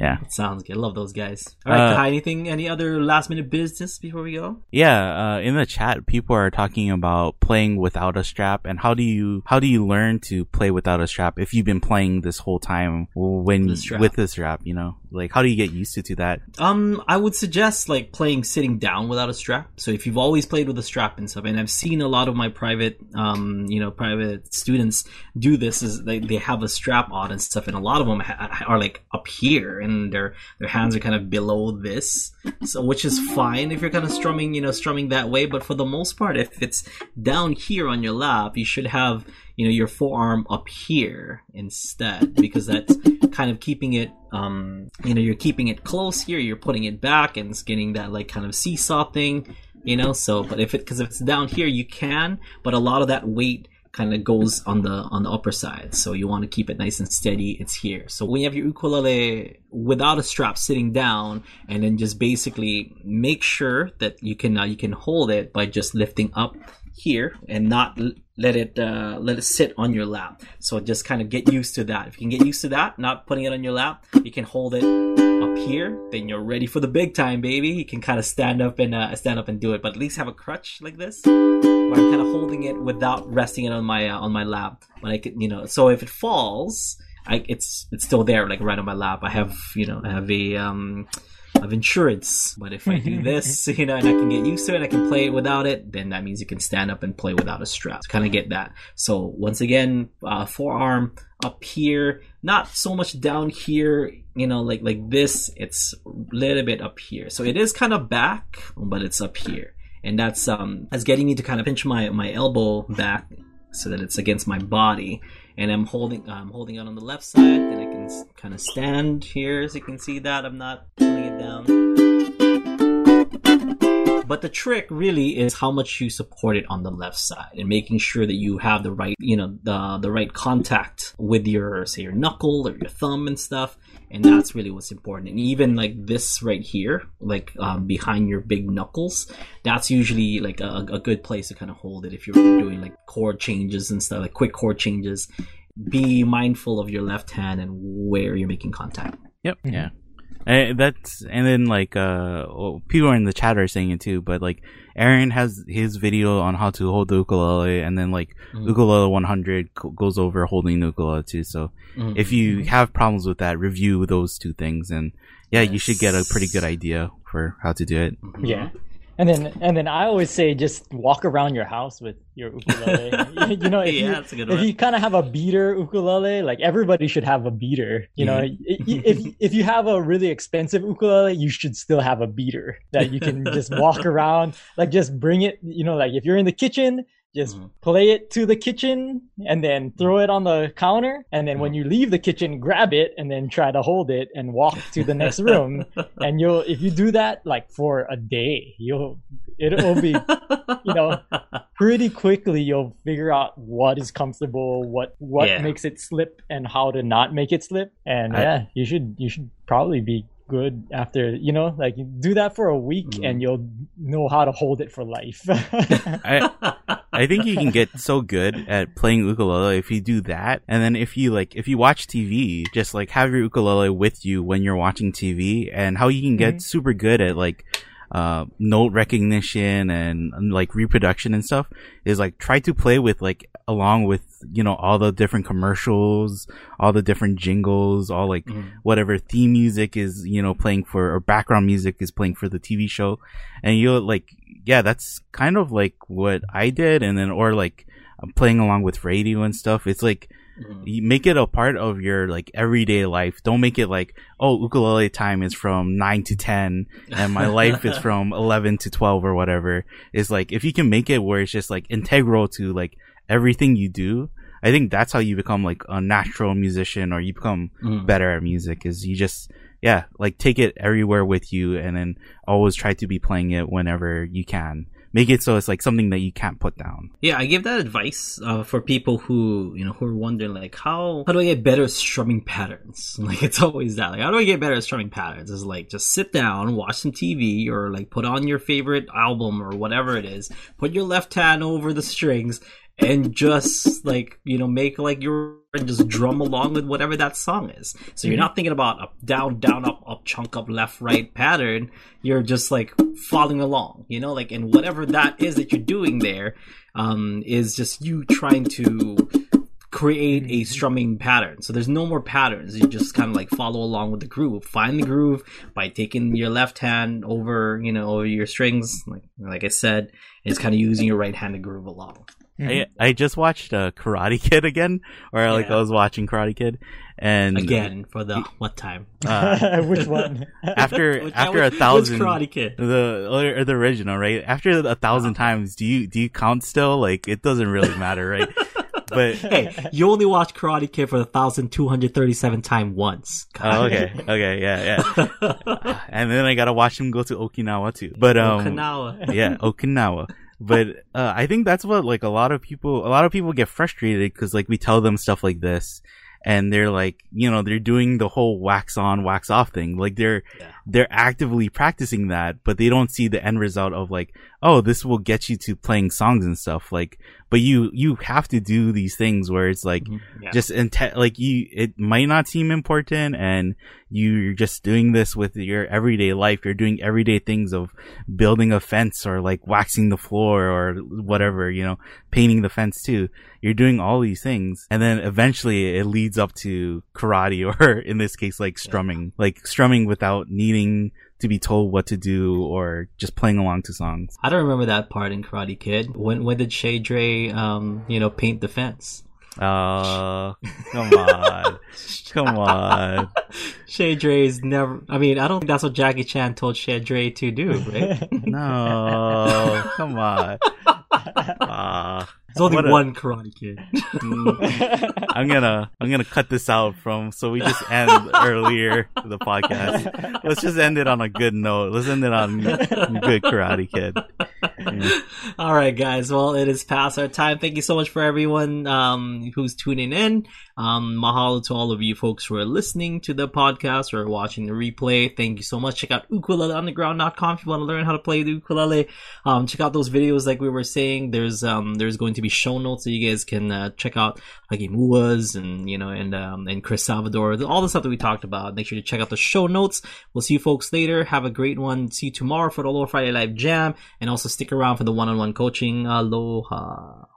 Yeah. it sounds good. I love those guys. All right, Uh, Kai, anything? Any other last minute business before we go? Yeah, uh, in the chat, people are talking about playing without a strap, and how do you how do you learn to play without a strap if you've been playing this whole time when with the strap? You know, like how do you get used to, to that? Um, I would suggest like playing sitting down without a strap. So if you've always played with a strap and stuff, and I've seen a lot of my private, um, you know, private students do this, is they, they have a strap on and stuff, and a lot of them ha- are like up here, and their their hands are kind of below this, so which is fine if you're kind of strumming, you know, strumming that way. But for the most part, if it's down here on your lap, you should have you know your forearm up here instead because that's kind of keeping it um you know you're keeping it close here you're putting it back and it's getting that like kind of seesaw thing you know? So but if it because if it's down here you can but a lot of that weight kind of goes on the on the upper side. So you want to keep it nice and steady it's here. So when you have your ukulele without a strap sitting down and then just basically make sure that you can uh, you can hold it by just lifting up here and not let it uh, let it sit on your lap. So just kind of get used to that. If you can get used to that, not putting it on your lap, you can hold it up here. Then you're ready for the big time, baby. You can kind of stand up and uh, stand up and do it, but at least have a crutch like this, where I'm kind of holding it without resting it on my uh, on my lap. When I can, you know, so if it falls, I, it's it's still there, like right on my lap. I have you know I have a um of insurance. But if I do this, you know, and I can get used to it, I can play it without it, then that means you can stand up and play without a strap. To kind of get that. So once again, uh, forearm up here, not so much down here, you know, like like this. It's a little bit up here. So it is kind of back, but it's up here. And that's um that's getting me to kind of pinch my my elbow back so that it's against my body and I'm holding I'm holding out on the left side then I can kind of stand here as you can see that I'm not down but the trick really is how much you support it on the left side and making sure that you have the right you know the the right contact with your say your knuckle or your thumb and stuff and that's really what's important and even like this right here like um, behind your big knuckles that's usually like a, a good place to kind of hold it if you're doing like chord changes and stuff like quick chord changes be mindful of your left hand and where you're making contact Yep. Mhm. Yeah. And that's and then like uh well, people in the chat are saying it too, but like Aaron has his video on how to hold the ukulele, and then like Mm. ukulele 100 co- goes over holding the ukulele too. So Mhm. if you have problems with that, review those two things, and yeah, you should get a pretty good idea for how to do it. Yeah. And then and then I always say just walk around your house with your ukulele. you know, if yeah, you that's a good if you kind of have a beater ukulele, like everybody should have a beater. You know, mm-hmm. I- if if you have a really expensive ukulele, you should still have a beater that you can just walk around. Like just bring it. You know, like if you're in the kitchen, just Mhm. play it to the kitchen and then throw it on the counter. And then when you leave the kitchen, grab it and then try to hold it and walk to the next room. And you'll if you do that like for a day, you'll it'll be you know pretty quickly you'll figure out what is comfortable what what Yeah. makes it slip and how to not make it slip and I- yeah you should you should probably be good after you know like you do that for a week Mhm. and you'll know how to hold it for life I I think you can get so good at playing ukulele if you do that, and then if you like, if you watch TV, just like have your ukulele with you when you're watching TV, and how you can get Mhm. super good at like uh, note recognition and, and, like reproduction and stuff is like try to play with like along with you know all the different commercials, all the different jingles, all like Mhm. whatever theme music is you know playing for or background music is playing for the TV show, and you'll like yeah that's kind of like what I did, and then or like playing along with radio and stuff. It's like Mhm. you make it a part of your like everyday life. Don't make it like, oh, ukulele time is from nine to ten, and my life is from eleven to twelve or whatever. It's like if you can make it where it's just like integral to like everything you do. I think that's how you become like a natural musician, or you become Mhm. better at music. Is you just yeah, like take it everywhere with you, and then always try to be playing it whenever you can. Make it so it's like something that you can't put down. Yeah, I give that advice uh, for people who you know who are wondering like how how do I get better at strumming patterns? Like it's always that. Like how do I get better at strumming patterns? Is like just sit down, watch some TV, or like put on your favorite album or whatever it is. Put your left hand over the strings and just like you know make like your and just drum along with whatever that song is. So you're not thinking about up, down, down, up, up, chunk, up, left, right pattern. You're just like following along, you know, like and whatever that is that you're doing there um, is just you trying to create a strumming pattern. So there's no more patterns. You just kind of like follow along with the groove. Find the groove by taking your left hand over, you know, over your strings, like like I said, and just kind of using your right hand to groove along. I, I just watched uh, Karate Kid again, or like I was watching Karate Kid, and Again for the what time? uh, which one? after Which- after a which thousand Karate Kid. the or the original right? After a thousand times do you do you count still? Like it doesn't really matter right? But Hey, you only watched Karate Kid for the thousand two hundred thirty-seven time once. oh, okay. Okay yeah yeah. And then I gotta watch him go to Okinawa too. But um Okinawa. yeah, Okinawa. But uh, I think that's what like a lot of people, a lot of people get frustrated because like we tell them stuff like this, and they're like, you know, they're doing the whole wax on, wax off thing. Like they're Yeah. They're actively practicing that, but they don't see the end result of like, oh, this will get you to playing songs and stuff. Like, but you you have to do these things where it's like Mhm, yeah. just inte- like you it might not seem important and you're just doing this with your everyday life you're doing everyday things of building a fence or like waxing the floor or whatever you know painting the fence too you're doing all these things and then eventually it leads up to karate or in this case like strumming like strumming without needing to be told what to do or just playing along to songs I don't remember that part in Karate Kid. When when did Shay Dre, um, you know, paint the fence? uh come on come on Shay Dre's never. I mean, I don't think that's what Jackie Chan told Shay Dre to do, right? No, come on. Ah, There's only a- one Karate Kid. mm, I'm gonna I'm gonna cut this out from so we just end earlier the podcast. Let's just end it on a good note. Let's end it on good Karate Kid. Yeah. All right, guys. Well, it is past our time. Thank you so much for everyone um, who's tuning in. Um, mahalo to all of you folks who are listening to the podcast or watching the replay. Thank you so much. Check out ukuleleunderground.com if you want to learn how to play the ukulele. Um, check out those videos like we were saying. There's um there's going to be show notes so you guys can uh, check out Hagimuas and you know and um and Chris Salvador, all the stuff that we talked about. Make sure to check out the show notes. We'll see you folks later. Have a great one. See you tomorrow for the Lower Friday Live Jam, and also stick around for the one-on-one coaching. Aloha.